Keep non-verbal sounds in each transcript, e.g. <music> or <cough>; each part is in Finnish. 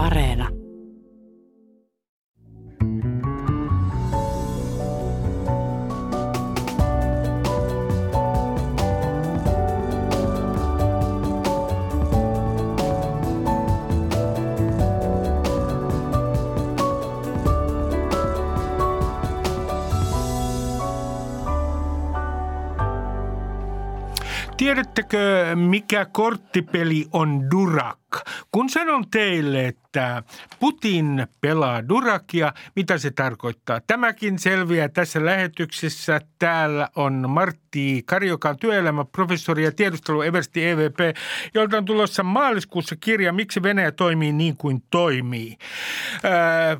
Areena. Tiedättekö, mikä korttipeli on Durak? Kun sanon teille, että Putin pelaa Durakia, mitä se tarkoittaa? Tämäkin selviää tässä lähetyksessä. Täällä on Martti Karjokan työelämäprofessori ja tiedustelu Eversti EVP, jolta on tulossa maaliskuussa kirja Miksi Venäjä toimii niin kuin toimii. Ää,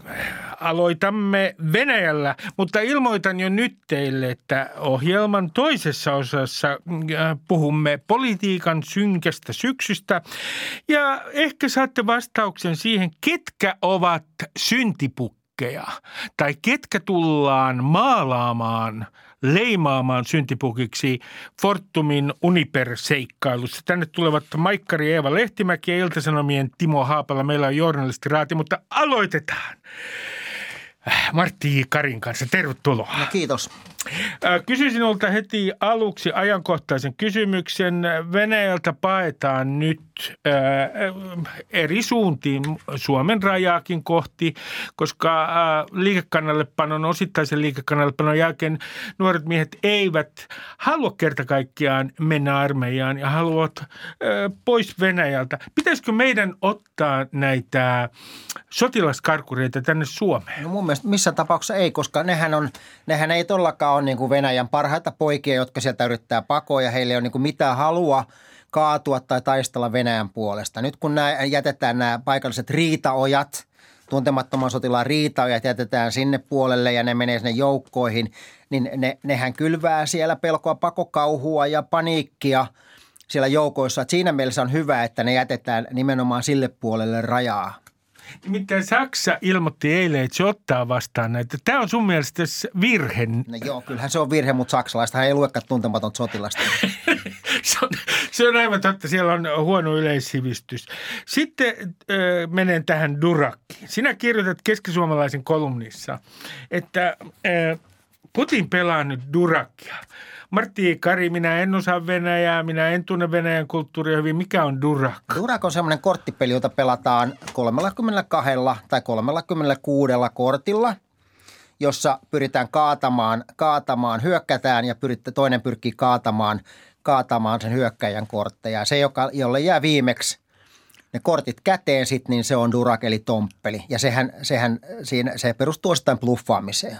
aloitamme Venäjällä, mutta ilmoitan jo nyt teille, että ohjelman toisessa osassa puhumme politiikan synkästä syksystä ja ehkä saatte vastauksen siihen, ketkä ovat syntipukkeja tai ketkä tullaan maalaamaan leimaamaan syntipukiksi Fortumin Uniper-seikkailussa. Tänne tulevat Maikkari Eeva Lehtimäki ja Iltasanomien Timo Haapala. Meillä on journalistiraati, mutta aloitetaan. Martti Karin kanssa. Tervetuloa. No, kiitos. Kysyn sinulta heti aluksi ajankohtaisen kysymyksen. Venäjältä paetaan nyt eri suuntiin Suomen rajaakin kohti, koska liikekannallepanon, osittaisen liikekannallepanon jälkeen nuoret miehet eivät halua kerta kaikkiaan mennä armeijaan ja haluavat pois Venäjältä. Pitäisikö meidän ottaa näitä sotilaskarkureita tänne Suomeen? No mun mielestä missä tapauksessa ei, koska nehän, on, nehän ei todellakaan ole niin kuin Venäjän parhaita poikia, jotka sieltä yrittää pakoa ja heillä ei ole niin kuin mitään halua kaatua tai taistella Venäjän puolesta. Nyt kun nämä, jätetään nämä paikalliset riitaojat, tuntemattoman sotilaan riitaojat jätetään sinne puolelle ja ne menee sinne joukkoihin, niin ne, nehän kylvää siellä pelkoa, pakokauhua ja paniikkia siellä joukoissa. Että siinä mielessä on hyvä, että ne jätetään nimenomaan sille puolelle rajaa. Nimittäin Saksa ilmoitti eilen, että se ottaa vastaan näitä. Tämä on sun mielestä virhe. No joo, kyllähän se on virhe, mutta saksalaista ei luekaan tuntematon sotilasta. <laughs> se, on, se on aivan totta, siellä on huono yleissivistys. Sitten äh, menen tähän Durakkiin. Sinä kirjoitat keskisuomalaisen kolumnissa, että äh, Putin pelaa nyt Durakkia – Martti Kari, minä en osaa Venäjää, minä en tunne Venäjän kulttuuria hyvin. Mikä on Durak? Durak on semmoinen korttipeli, jota pelataan 32 tai 36 kortilla, jossa pyritään kaatamaan, kaatamaan hyökkätään ja pyritte, toinen pyrkii kaatamaan, kaatamaan sen hyökkäjän kortteja. Se, joka, jolle jää viimeksi ne kortit käteen sit, niin se on Durak eli Tomppeli. Ja sehän, sehän siinä, se perustuu osittain bluffaamiseen.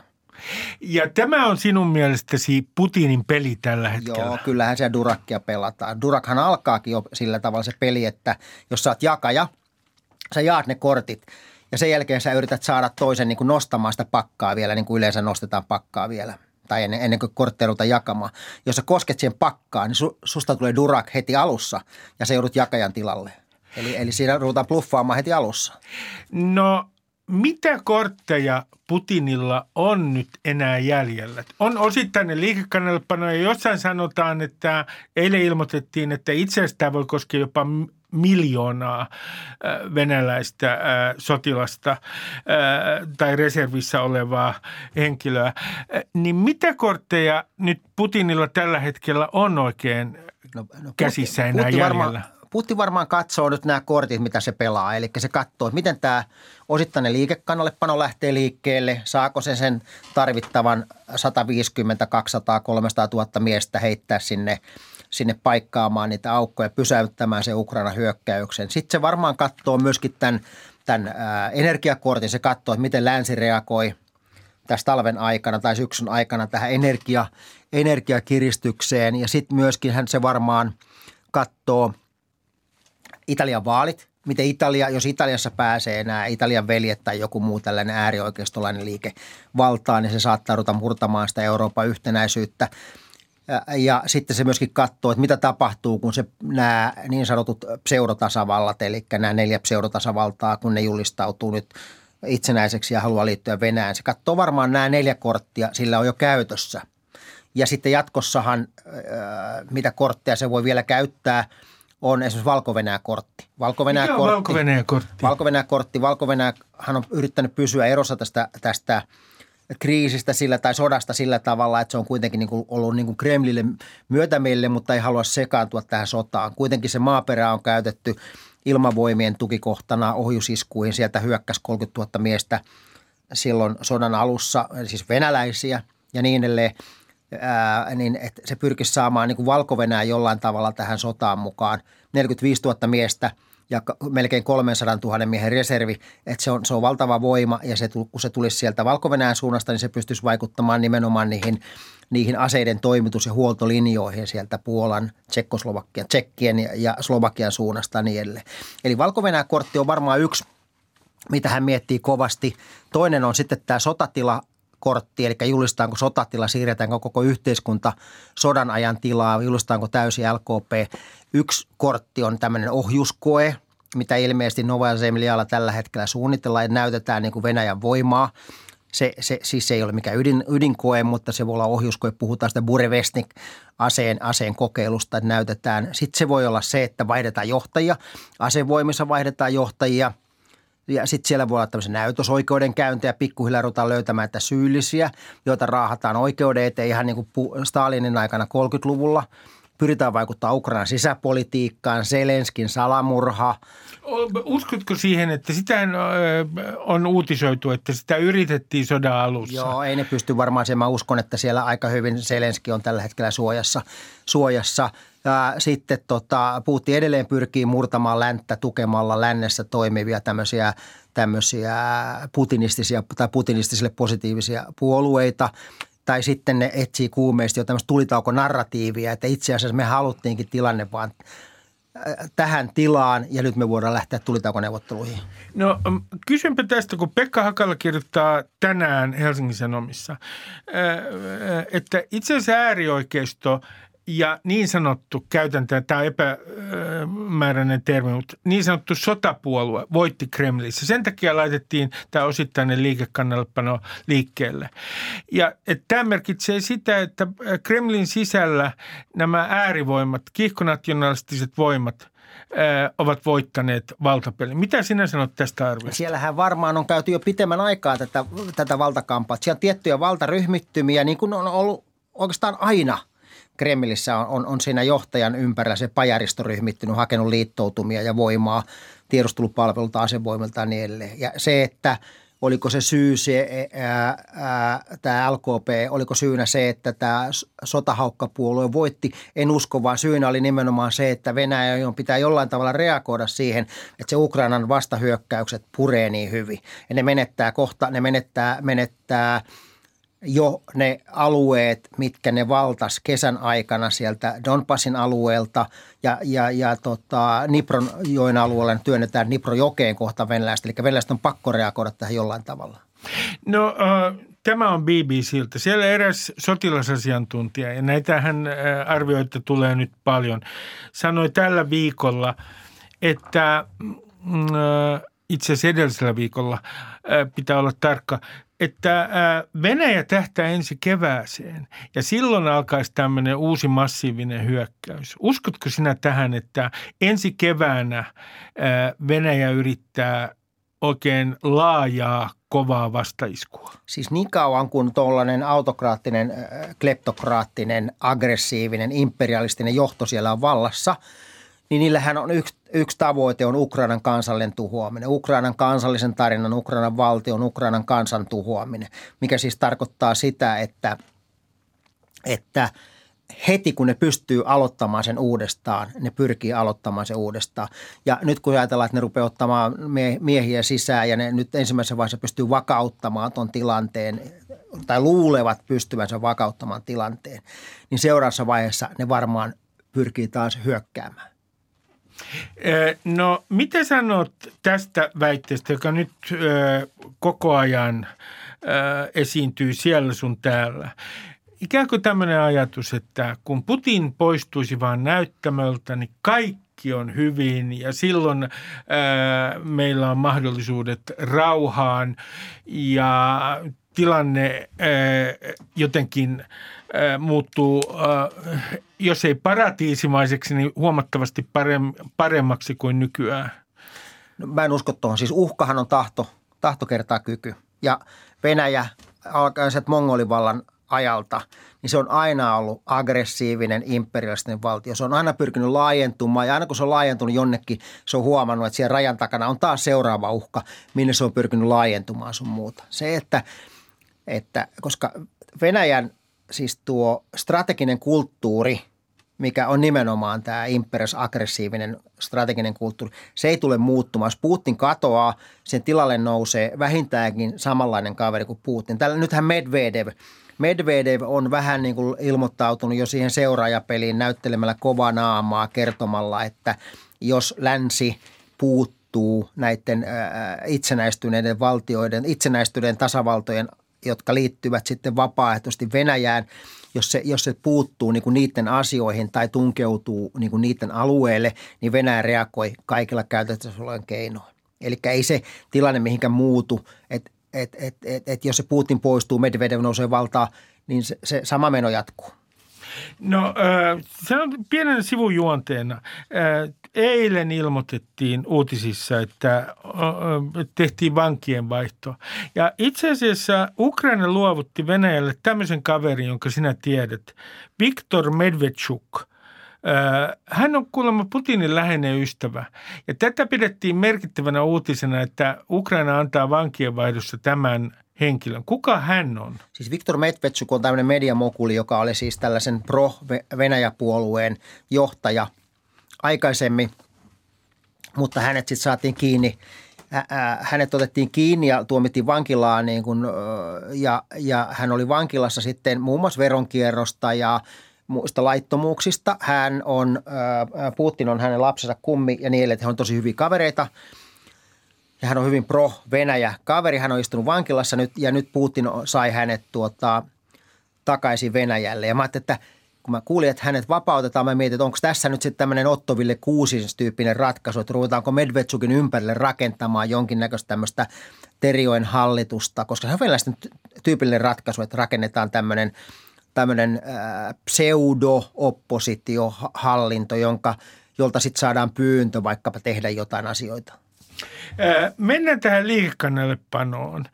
Ja tämä on sinun mielestäsi Putinin peli tällä hetkellä? Joo, kyllähän se Durakkia pelataan. Durakhan alkaakin jo sillä tavalla se peli, että jos sä oot jakaja, sä jaat ne kortit ja sen jälkeen sä yrität saada toisen niin kuin nostamaan sitä pakkaa vielä, niin kuin yleensä nostetaan pakkaa vielä tai ennen, ennen kuin kortteilta jakamaan. Jos sä kosket siihen pakkaan, niin su, susta tulee durak heti alussa ja se joudut jakajan tilalle. Eli, eli siinä ruvetaan bluffaamaan heti alussa. No mitä kortteja Putinilla on nyt enää jäljellä? On osittainen liikekannallepano ja jossain sanotaan, että eilen ilmoitettiin, että itse asiassa tämä voi koskea jopa miljoonaa äh, venäläistä äh, sotilasta äh, tai reservissä olevaa henkilöä. Niin mitä kortteja nyt Putinilla tällä hetkellä on oikein no, no, käsissä enää Putin jäljellä? Varmaan Putti varmaan katsoo nyt nämä kortit, mitä se pelaa. Eli se katsoo, että miten tämä osittainen liikekannallepano lähtee liikkeelle. Saako se sen tarvittavan 150, 200, 300 000 miestä heittää sinne, sinne paikkaamaan niitä aukkoja, pysäyttämään se Ukraina hyökkäyksen. Sitten se varmaan katsoo myöskin tämän, tämän energiakortin. Se katsoo, että miten länsi reagoi tässä talven aikana tai syksyn aikana tähän energia, energiakiristykseen. Ja sitten myöskin hän se varmaan katsoo – Italian vaalit, miten Italia, jos Italiassa pääsee nämä Italian veljet tai joku muu tällainen äärioikeistolainen liike valtaan, niin se saattaa ruveta murtamaan sitä Euroopan yhtenäisyyttä. Ja sitten se myöskin katsoo, että mitä tapahtuu, kun se nämä niin sanotut pseudotasavallat, eli nämä neljä pseudotasavaltaa, kun ne julistautuu nyt itsenäiseksi ja haluaa liittyä Venäjään. Se katsoo varmaan nämä neljä korttia, sillä on jo käytössä. Ja sitten jatkossahan, mitä kortteja se voi vielä käyttää – on esimerkiksi valko kortti. valko kortti, valko kortti. valko hän on yrittänyt pysyä erossa tästä, tästä kriisistä sillä tai sodasta sillä tavalla, että se on kuitenkin niin kuin ollut niin kuin Kremlille myötämielille, mutta ei halua sekaantua tähän sotaan. Kuitenkin se maaperä on käytetty ilmavoimien tukikohtana ohjusiskuihin. Sieltä hyökkäsi 30 000 miestä silloin sodan alussa, siis venäläisiä ja niin edelleen. Ää, niin että se pyrkisi saamaan niin valko jollain tavalla tähän sotaan mukaan. 45 000 miestä ja melkein 300 000 miehen reservi, että se on, se on valtava voima ja se, kun se tulisi sieltä valko suunnasta, niin se pystyisi vaikuttamaan nimenomaan niihin, niihin aseiden toimitus- ja huoltolinjoihin sieltä Puolan, Tsekkoslovakian, Tsekkien ja, ja Slovakian suunnasta niin edelleen. Eli valko kortti on varmaan yksi mitä hän miettii kovasti. Toinen on sitten tämä sotatila kortti, eli julistetaanko sotatila, siirretäänkö koko yhteiskunta sodan ajan tilaa, julistetaanko täysi LKP. Yksi kortti on tämmöinen ohjuskoe, mitä ilmeisesti Nova Zemlialla tällä hetkellä suunnitellaan ja näytetään niin kuin Venäjän voimaa. Se, se, siis se ei ole mikään ydin, ydinkoe, mutta se voi olla ohjuskoe. Puhutaan sitä Burevestnik aseen, aseen kokeilusta, että näytetään. Sitten se voi olla se, että vaihdetaan johtajia. Asevoimissa vaihdetaan johtajia – ja sitten siellä voi olla tämmöisen näytösoikeudenkäyntiä, pikkuhiljaa ruvetaan löytämään että syyllisiä, joita raahataan oikeuden eteen ihan niin kuin Stalinin aikana 30-luvulla. Pyritään vaikuttaa Ukrainan sisäpolitiikkaan, Selenskin salamurha. Uskotko siihen, että sitä on uutisoitu, että sitä yritettiin sodan alussa? Joo, ei ne pysty varmaan sen. Mä uskon, että siellä aika hyvin Selenski on tällä hetkellä suojassa. suojassa. Ja sitten tota, Putin edelleen pyrkii murtamaan länttä tukemalla lännessä toimivia tämmöisiä, tämmöisiä putinistisia tai putinistisille positiivisia puolueita. Tai sitten ne etsii kuumeisesti jo tämmöistä tulitauko-narratiivia, että itse asiassa me haluttiinkin tilanne vaan tähän tilaan ja nyt me voidaan lähteä tulitaukoneuvotteluihin. No kysynpä tästä, kun Pekka Hakala kirjoittaa tänään Helsingin Sanomissa, äh, äh, että itse asiassa äärioikeisto – ja niin sanottu, käytän tämä epämääräinen termi, mutta niin sanottu sotapuolue voitti Kremlissä. Sen takia laitettiin tämä osittainen liikekannallepano liikkeelle. Ja tämä merkitsee sitä, että Kremlin sisällä nämä äärivoimat, kiihkonationalistiset voimat – ovat voittaneet valtapelin. Mitä sinä sanot tästä arviosta? Siellähän varmaan on käyty jo pitemmän aikaa tätä, tätä valtakampaa. Siellä on tiettyjä valtaryhmittymiä, niin kuin on ollut oikeastaan aina – Kremlissä on, on, on siinä johtajan ympärillä se pajaristo ryhmittynyt, hakenut liittoutumia ja voimaa tiedustelupalvelulta, asevoimilta ja niin edelleen. Ja se, että oliko se syy se, tämä LKP, oliko syynä se, että tämä sotahaukkapuolue voitti, en usko, vaan syynä oli nimenomaan se, että Venäjä pitää jollain tavalla reagoida siihen, että se Ukrainan vastahyökkäykset puree niin hyvin. Ja ne menettää kohta, ne menettää, menettää – jo ne alueet, mitkä ne valtas kesän aikana sieltä Donbassin alueelta ja, ja, ja tota, Nipron joen alueella työnnetään Nipro jokeen kohta venäläistä. Eli venäläiset on pakko reagoida tähän jollain tavalla. No äh, tämä on BBCltä. Siellä eräs sotilasasiantuntija, ja näitähän äh, arvioita tulee nyt paljon, sanoi tällä viikolla, että äh, itse asiassa edellisellä viikolla äh, pitää olla tarkka, että Venäjä tähtää ensi kevääseen ja silloin alkaisi tämmöinen uusi massiivinen hyökkäys. Uskotko sinä tähän, että ensi keväänä Venäjä yrittää oikein laajaa kovaa vastaiskua? Siis niin kauan kuin tuollainen autokraattinen, kleptokraattinen, aggressiivinen, imperialistinen johto siellä on vallassa – niin niillähän on yksi, yksi tavoite on Ukrainan kansallinen tuhoaminen. Ukrainan kansallisen tarinan, Ukrainan valtion, Ukrainan kansan tuhoaminen, mikä siis tarkoittaa sitä, että, että heti kun ne pystyy aloittamaan sen uudestaan, ne pyrkii aloittamaan sen uudestaan. Ja nyt kun ajatellaan, että ne rupeaa ottamaan miehiä sisään ja ne nyt ensimmäisessä vaiheessa pystyy vakauttamaan tuon tilanteen tai luulevat pystyvänsä vakauttamaan tilanteen, niin seuraavassa vaiheessa ne varmaan pyrkii taas hyökkäämään. No, mitä sanot tästä väitteestä, joka nyt koko ajan esiintyy siellä sun täällä? Ikään kuin tämmöinen ajatus, että kun Putin poistuisi vaan näyttämöltä, niin kaikki on hyvin ja silloin meillä on mahdollisuudet rauhaan ja tilanne jotenkin muuttuu, jos ei paratiisimaiseksi, niin huomattavasti paremmaksi kuin nykyään? No, mä en usko tuohon. Siis uhkahan on tahto, tahto kertaa kyky. Ja Venäjä alkaiset mongolivallan ajalta, niin se on aina ollut aggressiivinen imperialistinen valtio. Se on aina pyrkinyt laajentumaan ja aina kun se on laajentunut jonnekin, se on huomannut, että siellä rajan takana on taas seuraava uhka, minne se on pyrkinyt laajentumaan sun muuta. Se, että, että koska Venäjän siis tuo strateginen kulttuuri – mikä on nimenomaan tämä imperius aggressiivinen strateginen kulttuuri. Se ei tule muuttumaan. Jos Putin katoaa, sen tilalle nousee vähintäänkin samanlainen kaveri kuin Putin. Tällä, nythän Medvedev, Medvedev on vähän niin kuin ilmoittautunut jo siihen seuraajapeliin näyttelemällä kovaa naamaa kertomalla, että jos länsi puuttuu näiden itsenäistyneiden valtioiden, itsenäistyneiden tasavaltojen jotka liittyvät sitten vapaaehtoisesti Venäjään, jos se, jos se puuttuu niin kuin niiden asioihin tai tunkeutuu niin kuin niiden alueelle, niin Venäjä reagoi kaikilla käytettävissä olevien keinoin. Eli ei se tilanne mihinkään muutu, että et, et, et, et jos se Putin poistuu, Medvedev nousee valtaa, niin se, se sama meno jatkuu. No se on pienen sivujuonteena. Eilen ilmoitettiin uutisissa, että tehtiin vankien vaihto. Ja itse asiassa Ukraina luovutti Venäjälle tämmöisen kaverin, jonka sinä tiedät, Viktor Medvedchuk – hän on kuulemma Putinin läheinen ystävä. Ja tätä pidettiin merkittävänä uutisena, että Ukraina antaa vankien vaihdossa tämän henkilön. Kuka hän on? Siis Viktor Medvedchuk on tämmöinen mediamokuli, joka oli siis tällaisen pro-Venäjä-puolueen johtaja aikaisemmin, mutta hänet sitten saatiin kiinni hänet otettiin kiinni ja tuomittiin vankilaan niin kun, ja, ja hän oli vankilassa sitten muun muassa veronkierrosta ja muista laittomuuksista. Hän on, Putin on hänen lapsensa kummi ja niin että he on tosi hyviä kavereita – ja hän on hyvin pro-Venäjä kaveri. Hän on istunut vankilassa nyt ja nyt Putin sai hänet tuota, takaisin Venäjälle. Ja mä ajattelin, että kun mä kuulin, että hänet vapautetaan, mä mietin, että onko tässä nyt sitten tämmöinen Ottoville kuusis-tyyppinen ratkaisu, että ruvetaanko Medvedchukin ympärille rakentamaan jonkinnäköistä tämmöistä terioin hallitusta, koska se on venäläisten tyypillinen ratkaisu, että rakennetaan tämmöinen tämmöinen äh, pseudo-oppositiohallinto, jonka, jolta sitten saadaan pyyntö vaikkapa tehdä jotain asioita. Mennään tähän liikekannallepanoon.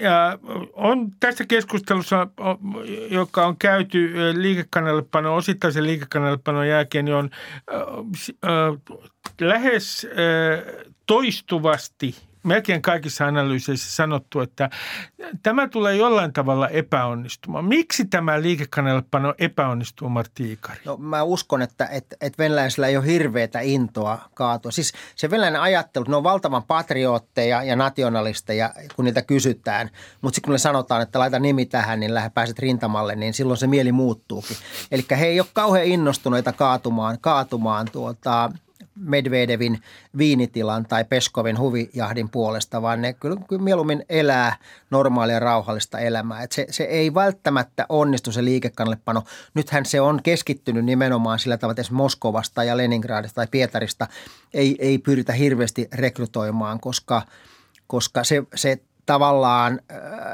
Ja on tässä keskustelussa, joka on käyty liikekannallepano, osittaisen liikekannallepanon jälkeen, niin on lähes toistuvasti melkein kaikissa analyyseissä sanottu, että tämä tulee jollain tavalla epäonnistumaan. Miksi tämä liikekannallepano epäonnistuu, Martti Ikari? No mä uskon, että, että, että venäläisillä ei ole hirveätä intoa kaatua. Siis se venäläinen ajattelu, ne on valtavan patriootteja ja nationalisteja, kun niitä kysytään. Mutta sitten kun ne sanotaan, että laita nimi tähän, niin lähde pääset rintamalle, niin silloin se mieli muuttuukin. Eli he ei ole kauhean innostuneita kaatumaan, kaatumaan tuota, Medvedevin viinitilan tai Peskovin huvijahdin puolesta, vaan ne kyllä, mieluummin elää normaalia rauhallista elämää. Et se, se ei välttämättä onnistu se liikekannallepano. Nythän se on keskittynyt nimenomaan sillä tavalla, että Moskovasta ja Leningradista tai Pietarista ei, ei pyritä hirveästi rekrytoimaan, koska, koska se, se tavallaan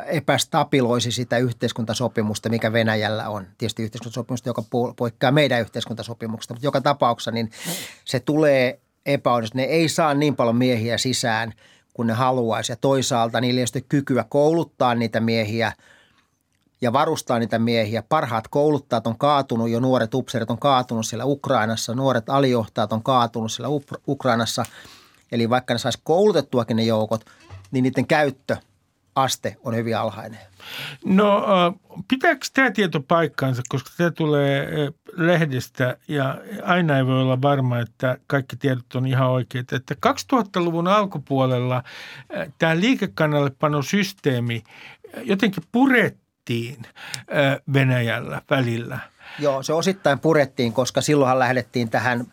epästabiloisi sitä yhteiskuntasopimusta, mikä Venäjällä on. Tietysti yhteiskuntasopimusta, joka poikkeaa meidän yhteiskuntasopimuksesta, mutta joka tapauksessa niin se tulee epäonnistunut. Ne ei saa niin paljon miehiä sisään kuin ne haluaisi ja toisaalta niillä ei ole kykyä kouluttaa niitä miehiä ja varustaa niitä miehiä. Parhaat kouluttajat on kaatunut jo, nuoret upseerit on kaatunut siellä Ukrainassa, nuoret alijohtajat on kaatunut siellä Ukrainassa. Eli vaikka ne saisi koulutettuakin ne joukot – niin niiden käyttöaste on hyvin alhainen. No pitääkö tämä tieto paikkaansa, koska tämä tulee lehdestä ja aina ei voi olla varma, että kaikki tiedot on ihan oikeita. Että 2000-luvun alkupuolella tämä liikekannallepanosysteemi jotenkin purettiin Venäjällä välillä. Joo, se osittain purettiin, koska silloinhan lähdettiin tähän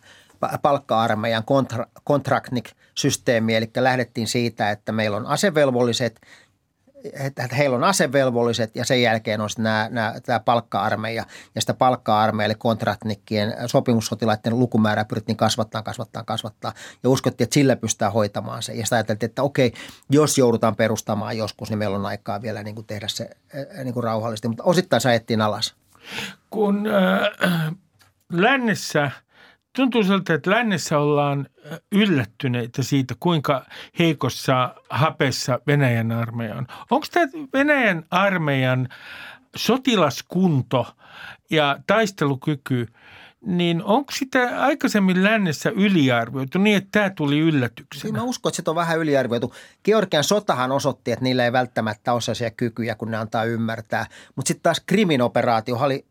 palkka-armeijan kontra, kontraktnik systeemi, eli lähdettiin siitä, että meillä on asevelvolliset että heillä on asevelvolliset ja sen jälkeen on nämä, nämä, tämä palkka-armeija. Ja sitä palkka-armeijalle kontraktnikkien sopimussotilaiden lukumäärää pyrittiin kasvattaa, kasvattaa, kasvattaa. Ja uskottiin, että sillä pystytään hoitamaan se. Ja sitä ajateltiin, että okei, jos joudutaan perustamaan joskus, niin meillä on aikaa vielä niin kuin tehdä se niin kuin rauhallisesti. Mutta osittain se ajettiin alas. Kun äh, lännessä – tuntuu siltä, että lännessä ollaan yllättyneitä siitä, kuinka heikossa hapessa Venäjän armeija on. Onko tämä Venäjän armeijan sotilaskunto ja taistelukyky, niin onko sitä aikaisemmin lännessä yliarvioitu niin, että tämä tuli yllätyksenä? Mä uskon, että se on vähän yliarvioitu. Georgian sotahan osoitti, että niillä ei välttämättä ole sellaisia kykyjä, kun ne antaa ymmärtää. Mutta sitten taas Krimin operaatio oli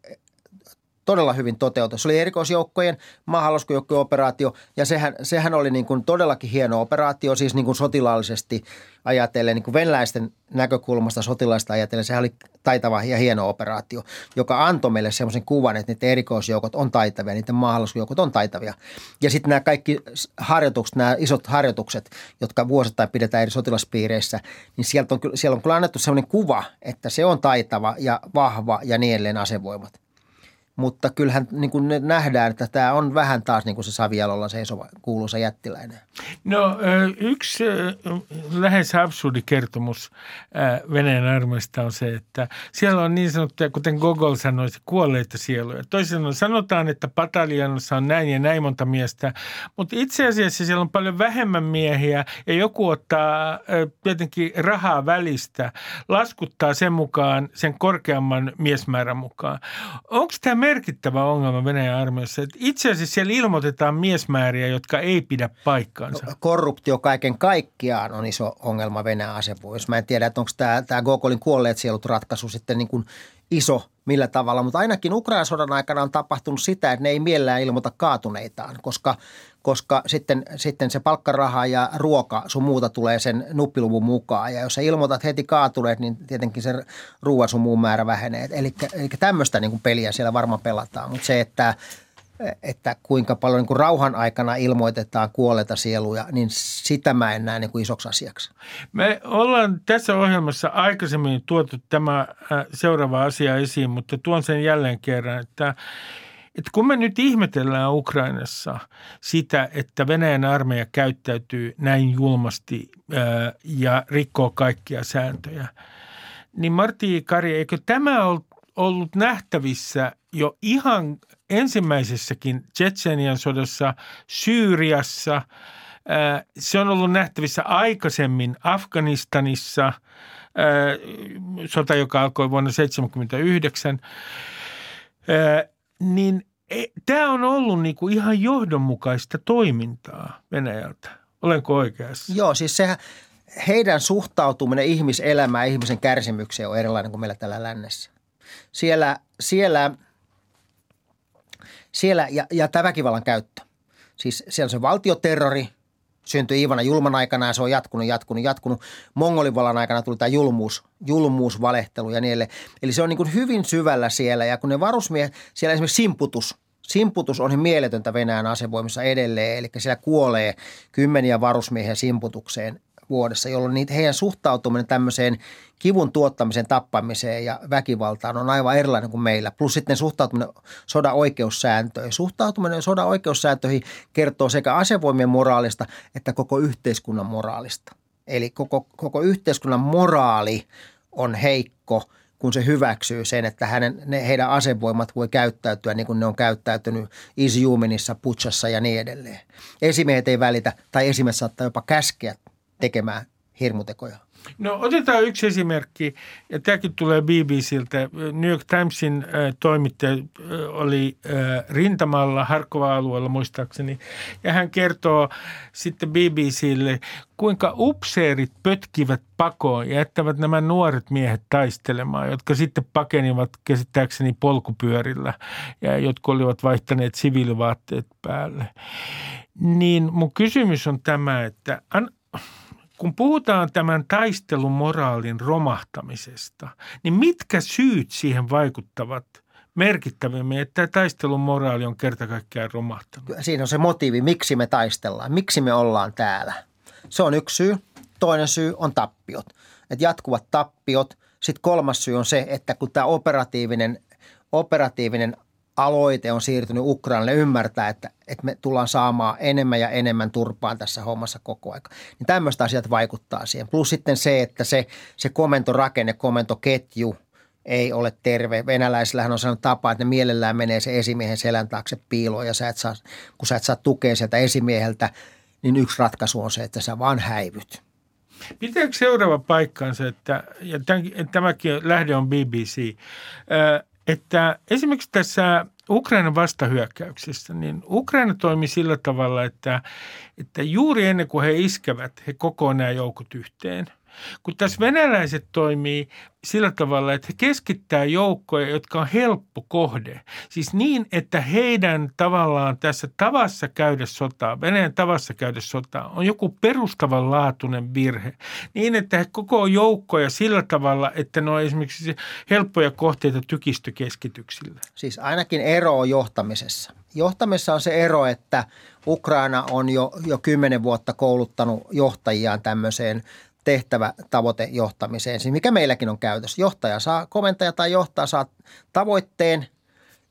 todella hyvin toteutettu. Se oli erikoisjoukkojen maahanlaskujoukkojen operaatio ja sehän, sehän oli niin kuin todellakin hieno operaatio, siis niin kuin sotilaallisesti ajatellen, niin kuin venäläisten näkökulmasta sotilaista ajatellen, sehän oli taitava ja hieno operaatio, joka antoi meille semmoisen kuvan, että niiden erikoisjoukot on taitavia, niiden maahanlaskujoukot on taitavia. Ja sitten nämä kaikki harjoitukset, nämä isot harjoitukset, jotka vuosittain pidetään eri sotilaspiireissä, niin sieltä on, siellä on kyllä annettu semmoinen kuva, että se on taitava ja vahva ja niin edelleen asevoimat. Mutta kyllähän niin kuin nähdään, että tämä on vähän taas niin kuin se Savialolla seisova kuuluisa jättiläinen. No yksi lähes absurdi kertomus Venäjän armeista on se, että siellä on niin sanottuja, kuten Gogol sanoi, kuolleita sieluja. Toisin sanotaan, että pataljanassa on näin ja näin monta miestä, mutta itse asiassa siellä on paljon vähemmän miehiä ja joku ottaa tietenkin rahaa välistä, laskuttaa sen mukaan, sen korkeamman miesmäärän mukaan. Onko tämä merkittävä ongelma Venäjän armeijassa, että itse asiassa siellä ilmoitetaan miesmääriä, jotka ei pidä paikkaansa. No, korruptio kaiken kaikkiaan on iso ongelma Venäjän asevoimissa. Mä en tiedä, että onko tämä, tämä Gogolin kuolleet sielut ratkaisu sitten niin kuin iso millä tavalla, mutta ainakin Ukrainan sodan aikana on tapahtunut sitä, että ne ei mielellään ilmoita kaatuneitaan, koska, koska sitten, sitten se palkkaraha ja ruoka sun muuta tulee sen nuppiluvun mukaan. Ja jos sä ilmoitat heti kaatuneet, niin tietenkin se ruoan sun muun määrä vähenee. Eli, eli tämmöistä niin peliä siellä varmaan pelataan, mutta se, että että kuinka paljon niin kuin rauhan aikana ilmoitetaan kuolleita sieluja, niin sitä mä en näe niin kuin isoksi asiaksi. Me ollaan tässä ohjelmassa aikaisemmin tuotu tämä äh, seuraava asia esiin, mutta tuon sen jälleen kerran, että että kun me nyt ihmetellään Ukrainassa sitä, että Venäjän armeija käyttäytyy näin julmasti äh, ja rikkoo kaikkia sääntöjä, niin Martti Kari, eikö tämä ollut nähtävissä jo ihan ensimmäisessäkin Tsetsenian sodassa Syyriassa. Se on ollut nähtävissä aikaisemmin Afganistanissa, sota, joka alkoi vuonna 1979. Niin e, tämä on ollut niinku ihan johdonmukaista toimintaa Venäjältä. Olenko oikeassa? Joo, siis sehän, heidän suhtautuminen ihmiselämään, ihmisen kärsimykseen on erilainen kuin meillä täällä lännessä. Siellä, siellä – siellä, ja, ja tämä väkivallan käyttö. Siis siellä se valtioterrori syntyi Ivana julman aikana ja se on jatkunut, jatkunut, jatkunut. Mongolivallan aikana tuli tämä julmuus, julmuus, valehtelu ja niin Eli se on niin kuin hyvin syvällä siellä ja kun ne varusmiehet, siellä esimerkiksi simputus, Simputus on mieletöntä Venäjän asevoimissa edelleen, eli siellä kuolee kymmeniä varusmiehiä simputukseen vuodessa, jolloin niitä, heidän suhtautuminen tämmöiseen kivun tuottamiseen, tappamiseen ja väkivaltaan on aivan erilainen kuin meillä. Plus sitten suhtautuminen sodan oikeussääntöihin. Suhtautuminen sodan oikeussääntöihin kertoo sekä asevoimien moraalista että koko yhteiskunnan moraalista. Eli koko, koko yhteiskunnan moraali on heikko, kun se hyväksyy sen, että hänen, ne, heidän asevoimat voi käyttäytyä niin kuin ne on käyttäytynyt Isjuminissa, Putsassa ja niin edelleen. Esimiehet ei välitä tai esimies saattaa jopa käskeä tekemään hirmutekoja. No otetaan yksi esimerkki, ja tämäkin tulee BBCltä. New York Timesin äh, toimittaja äh, oli äh, rintamalla Harkova-alueella muistaakseni, ja hän kertoo sitten BBClle, kuinka upseerit pötkivät pakoon ja jättävät nämä nuoret miehet taistelemaan, jotka sitten pakenivat käsittääkseni polkupyörillä ja jotka olivat vaihtaneet siviilivaatteet päälle. Niin mun kysymys on tämä, että an, kun puhutaan tämän taistelun moraalin romahtamisesta, niin mitkä syyt siihen vaikuttavat merkittävimmin, että taistelun moraali on kerta kaikkiaan romahtanut? Siinä on se motiivi, miksi me taistellaan, miksi me ollaan täällä. Se on yksi syy. Toinen syy on tappiot. että jatkuvat tappiot. Sitten kolmas syy on se, että kun tämä operatiivinen, operatiivinen aloite on siirtynyt Ukrainalle ymmärtää, että, että me tullaan saamaan enemmän ja enemmän turpaan tässä hommassa koko aika. Niin tämmöistä asiat vaikuttaa siihen. Plus sitten se, että se, se komentorakenne, komentoketju ei ole terve. Venäläisillähän on sellainen tapa, että ne mielellään menee se esimiehen selän taakse piiloon ja sä et saa, kun sä et saa tukea sieltä esimieheltä, niin yksi ratkaisu on se, että sä vaan häivyt. Pitääkö seuraava paikkaansa, että, ja tämäkin lähde on BBC, että esimerkiksi tässä Ukrainan vastahyökkäyksessä, niin Ukraina toimi sillä tavalla, että, että juuri ennen kuin he iskevät, he kokoavat nämä joukot yhteen – kun tässä venäläiset toimii sillä tavalla, että he keskittää joukkoja, jotka on helppo kohde. Siis niin, että heidän tavallaan tässä tavassa käydä sotaa, Venäjän tavassa käydä sotaa, on joku perustavanlaatuinen virhe. Niin, että he koko joukkoja sillä tavalla, että ne on esimerkiksi helppoja kohteita tykistökeskityksille. Siis ainakin ero on johtamisessa. Johtamisessa on se ero, että Ukraina on jo, jo kymmenen vuotta kouluttanut johtajiaan tämmöiseen tehtävä tavoite johtamiseen, siis mikä meilläkin on käytössä. Johtaja saa, komentaja tai johtaja saa tavoitteen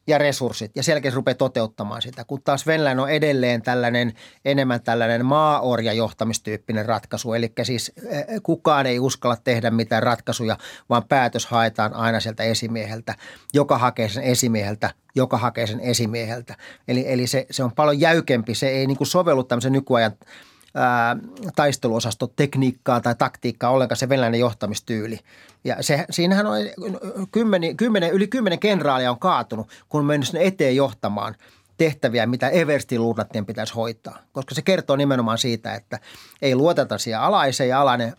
ja resurssit ja selkeästi rupeaa toteuttamaan sitä, kun taas Venäjän on edelleen tällainen enemmän tällainen maaorja johtamistyyppinen ratkaisu. Eli siis eh, kukaan ei uskalla tehdä mitään ratkaisuja, vaan päätös haetaan aina sieltä esimieheltä, joka hakee sen esimieheltä, joka hakee sen esimieheltä. Eli, eli se, se on paljon jäykempi, se ei niin kuin sovellu tämmöisen nykyajan – taisteluosastotekniikkaa tai taktiikkaa ollenkaan se venäläinen johtamistyyli. Ja se, siinähän on kymmeni, kymmenen, yli kymmenen kenraalia on kaatunut, kun on mennyt sinne eteen johtamaan tehtäviä, mitä Everstin luutnattien pitäisi hoitaa. Koska se kertoo nimenomaan siitä, että ei luoteta siihen alaiseen ja alainen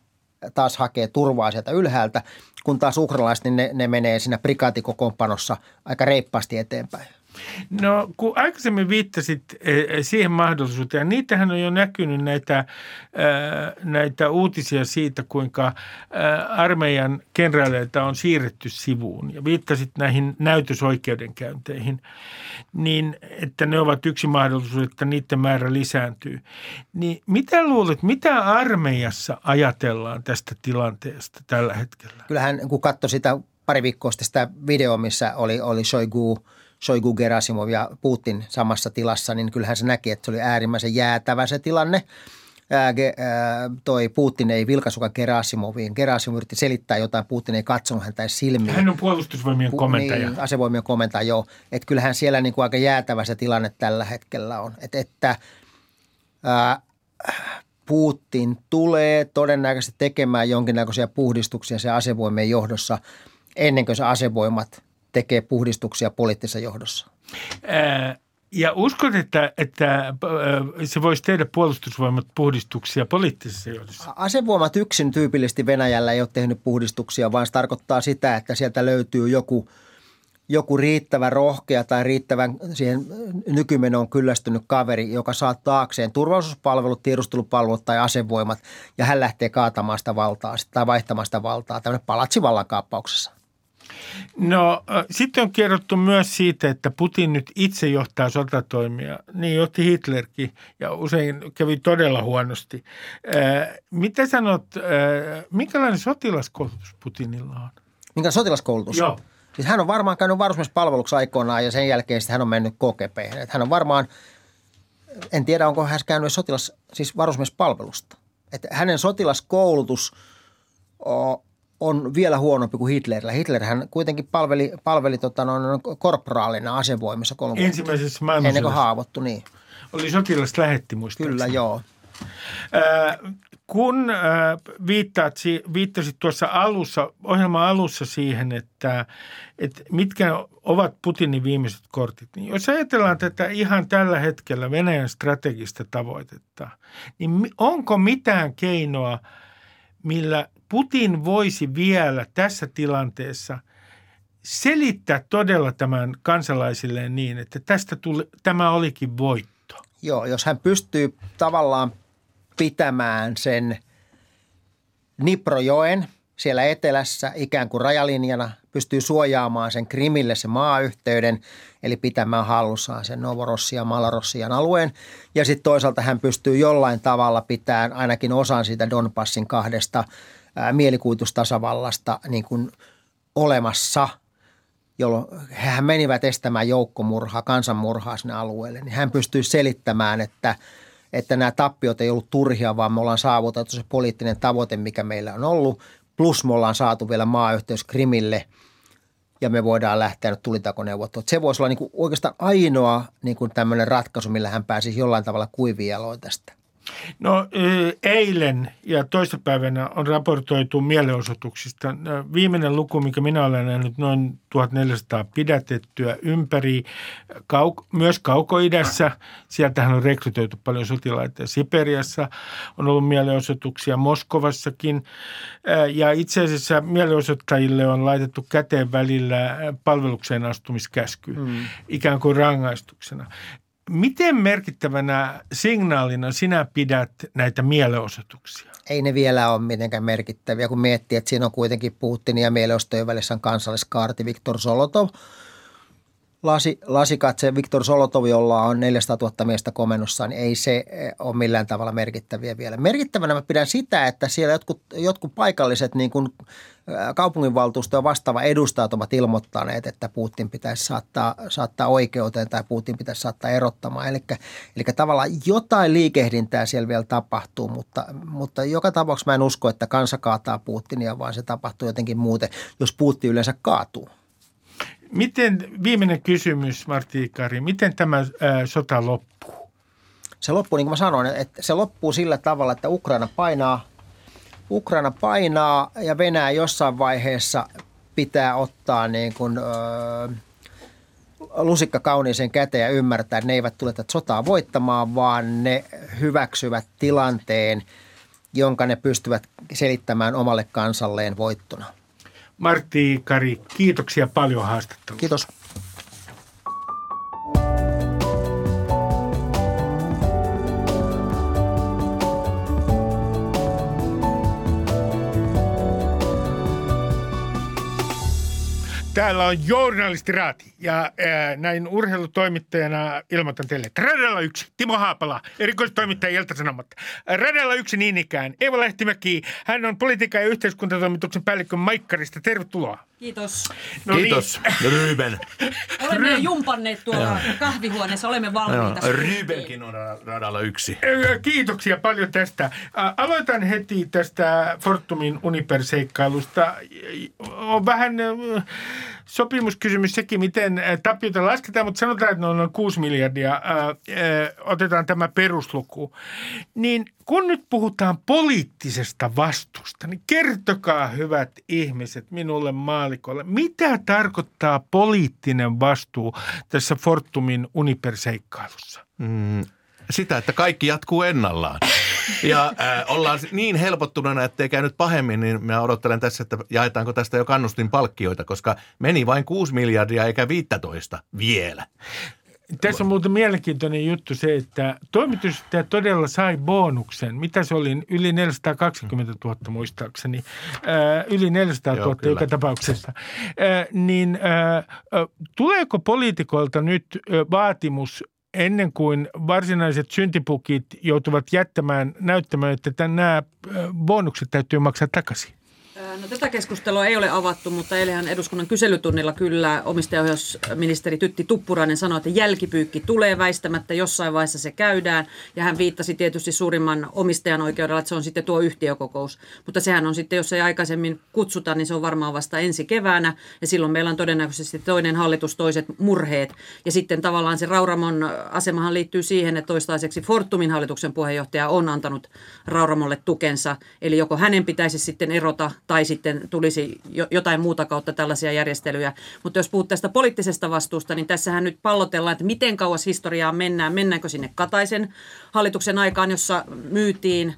taas hakee turvaa sieltä ylhäältä, kun taas ukrainalaiset, niin ne, ne menee siinä prikaatikokoonpanossa aika reippaasti eteenpäin. No kun aikaisemmin viittasit eh, eh, siihen mahdollisuuteen, niitähän on jo näkynyt näitä, äh, näitä uutisia siitä, kuinka armeijan kenraaleita on siirretty sivuun ja viittasit näihin näytösoikeudenkäynteihin, niin että ne ovat yksi mahdollisuus, että niiden määrä lisääntyy. Niin mitä luulet, mitä armeijassa ajatellaan tästä tilanteesta tällä hetkellä? Kyllähän kun katsoi sitä pari viikkoa sitä videoa, missä oli, oli Shoigu – Shoigu Gerasimov ja Putin samassa tilassa, niin kyllähän se näki, että se oli äärimmäisen jäätävä se tilanne. Ää, ge, ää, toi Putin ei vilkaisukaan Gerasimoviin. Gerasimov yritti selittää jotain, Putin ei katsonut häntä silmiin. Hän on puolustusvoimien komentaja. Niin, asevoimien komentaja, joo. Että kyllähän siellä niin kuin aika jäätävä se tilanne tällä hetkellä on. Et, että ää, Putin tulee todennäköisesti tekemään jonkinnäköisiä puhdistuksia se asevoimien johdossa ennen kuin se asevoimat – tekee puhdistuksia poliittisessa johdossa? Ää, ja uskot, että, että se voisi tehdä puolustusvoimat puhdistuksia poliittisessa johdossa? Asevoimat yksin tyypillisesti Venäjällä ei ole tehnyt puhdistuksia, vaan se tarkoittaa sitä, että sieltä löytyy joku, joku riittävä rohkea tai riittävän siihen nykymenoon kyllästynyt kaveri, joka saa taakseen turvallisuuspalvelut, tiedustelupalvelut tai asevoimat ja hän lähtee kaatamaan sitä valtaa tai vaihtamaan sitä valtaa tämmöinen palatsivallan kaappauksessa. No sitten on kerrottu myös siitä, että Putin nyt itse johtaa sotatoimia. Niin johti Hitlerkin ja usein kävi todella huonosti. mitä sanot, minkälainen sotilaskoulutus Putinilla on? Minkä sotilaskoulutus? Joo. Siis hän on varmaan käynyt varusmiespalveluksi aikoinaan ja sen jälkeen hän on mennyt KGP. Hän on varmaan, en tiedä onko hän käynyt sotilas, siis varusmiespalvelusta. Että hänen sotilaskoulutus on vielä huonompi kuin Hitlerillä. Hitlerhän kuitenkin palveli, palveli tota, noin, korporaalina asevoimissa kolme Ensimmäisessä maailmansodassa. Ennen kuin haavoittui, niin. Oli sotilasta lähetti muistaakseni. Kyllä, joo. Äh, kun äh, viittaat, viittasit tuossa alussa, ohjelman alussa siihen, että, että mitkä ovat Putinin viimeiset kortit, niin jos ajatellaan tätä ihan tällä hetkellä Venäjän strategista tavoitetta, niin onko mitään keinoa, millä Putin voisi vielä tässä tilanteessa selittää todella tämän kansalaisilleen niin, että tästä tuli, tämä olikin voitto. Joo, jos hän pystyy tavallaan pitämään sen Niprojoen, siellä etelässä ikään kuin rajalinjana, pystyy suojaamaan sen Krimille se maayhteyden, eli pitämään hallussaan sen Novorossian, Malarossian alueen. Ja sitten toisaalta hän pystyy jollain tavalla pitämään ainakin osan siitä Donbassin kahdesta mielikuvitustasavallasta niin kuin olemassa – jolloin hän menivät estämään joukkomurhaa, kansanmurhaa sinne alueelle, niin hän pystyy selittämään, että, että nämä tappiot ei ollut turhia, vaan me ollaan saavutettu se poliittinen tavoite, mikä meillä on ollut. Plus me ollaan saatu vielä maayhteys Krimille ja me voidaan lähteä nyt tulitakoneuvotteluun. Se voisi olla niin kuin oikeastaan ainoa niin kuin tämmöinen ratkaisu, millä hän pääsisi jollain tavalla kuivia tästä. No eilen ja toissapäivänä on raportoitu mielenosoituksista. Viimeinen luku, mikä minä olen nähnyt, noin 1400 pidätettyä ympäri, myös kaukoidässä. Sieltähän on rekrytoitu paljon sotilaita. Siperiassa on ollut mielenosoituksia, Moskovassakin. Ja itse asiassa mielenosoittajille on laitettu käteen välillä palvelukseen astumiskäsky, mm. ikään kuin rangaistuksena. Miten merkittävänä signaalina sinä pidät näitä mielenosoituksia? Ei ne vielä ole mitenkään merkittäviä, kun miettii, että siinä on kuitenkin Putin ja mielenostojen välissä on kansalliskaarti Viktor Solotov – lasi, lasikatse Viktor Solotov, jolla on 400 000 miestä komennossa, niin ei se eh, ole millään tavalla merkittäviä vielä. Merkittävänä mä pidän sitä, että siellä jotkut, jotkut paikalliset niin kuin kaupunginvaltuusto ja vastaava edustajat ovat ilmoittaneet, että Putin pitäisi saattaa, saattaa oikeuteen tai Putin pitäisi saattaa erottamaan. Eli, eli tavallaan jotain liikehdintää siellä vielä tapahtuu, mutta, mutta joka tapauksessa mä en usko, että kansa kaataa Putinia, vaan se tapahtuu jotenkin muuten, jos Putin yleensä kaatuu. Miten, viimeinen kysymys Martti Ikari, miten tämä ää, sota loppuu? Se loppuu, niin kuin mä sanoin, että se loppuu sillä tavalla, että Ukraina painaa, Ukraina painaa ja Venäjä jossain vaiheessa pitää ottaa niin kuin, öö, lusikka kauniiseen käteen ja ymmärtää, että ne eivät tule tätä sotaa voittamaan, vaan ne hyväksyvät tilanteen, jonka ne pystyvät selittämään omalle kansalleen voittona. Martti Kari, kiitoksia paljon haastattelusta. Kiitos. Täällä on journalisti Raati ja ää, näin urheilutoimittajana ilmoitan teille, että Radalla yksi, Timo Haapala, erikoistoimittaja Ilta-Sanomat. Radalla yksi niin ikään, Eeva Lehtimäki, hän on politiikan ja yhteiskuntatoimituksen päällikkö Maikkarista. Tervetuloa. Kiitos. No niin. Kiitos, niin. Ryben. Olemme jo jumpanneet tuolla kahvihuoneessa, olemme valmiita. Joo. Rybenkin on radalla yksi. Kiitoksia paljon tästä. Aloitan heti tästä Fortumin Uniper-seikkailusta. On vähän sopimuskysymys sekin, miten tappiota lasketaan, mutta sanotaan, että noin 6 miljardia. Otetaan tämä perusluku. Niin kun nyt puhutaan poliittisesta vastuusta, niin kertokaa hyvät ihmiset minulle maalikolle, mitä tarkoittaa poliittinen vastuu tässä Fortumin Uniper-seikkailussa? Mm, sitä, että kaikki jatkuu ennallaan. Ja äh, ollaan niin helpottuneena, ettei käynyt pahemmin, niin mä odottelen tässä, että jaetaanko tästä jo kannustin palkkioita, koska meni vain 6 miljardia eikä 15 vielä. Tässä on muuten mielenkiintoinen juttu se, että toimitusjohtaja todella sai bonuksen. Mitä se oli? Yli 420 000 muistaakseni. Ää, yli 400 000 Joo, joka tapauksessa. Ää, niin ää, tuleeko poliitikoilta nyt vaatimus ennen kuin varsinaiset syntipukit joutuvat jättämään näyttämään, että nämä bonukset täytyy maksaa takaisin? No, tätä keskustelua ei ole avattu, mutta eilähän eduskunnan kyselytunnilla kyllä omistajaohjausministeri Tytti Tuppurainen sanoi, että jälkipyykki tulee väistämättä, jossain vaiheessa se käydään. Ja hän viittasi tietysti suurimman omistajan oikeudella, että se on sitten tuo yhtiökokous. Mutta sehän on sitten, jos ei aikaisemmin kutsuta, niin se on varmaan vasta ensi keväänä. Ja silloin meillä on todennäköisesti toinen hallitus, toiset murheet. Ja sitten tavallaan se Rauramon asemahan liittyy siihen, että toistaiseksi Fortumin hallituksen puheenjohtaja on antanut Rauramolle tukensa. Eli joko hänen pitäisi sitten erota tai sitten tulisi jotain muuta kautta tällaisia järjestelyjä. Mutta jos puhut tästä poliittisesta vastuusta, niin tässähän nyt pallotellaan, että miten kauas historiaa mennään. Mennäänkö sinne Kataisen hallituksen aikaan, jossa myytiin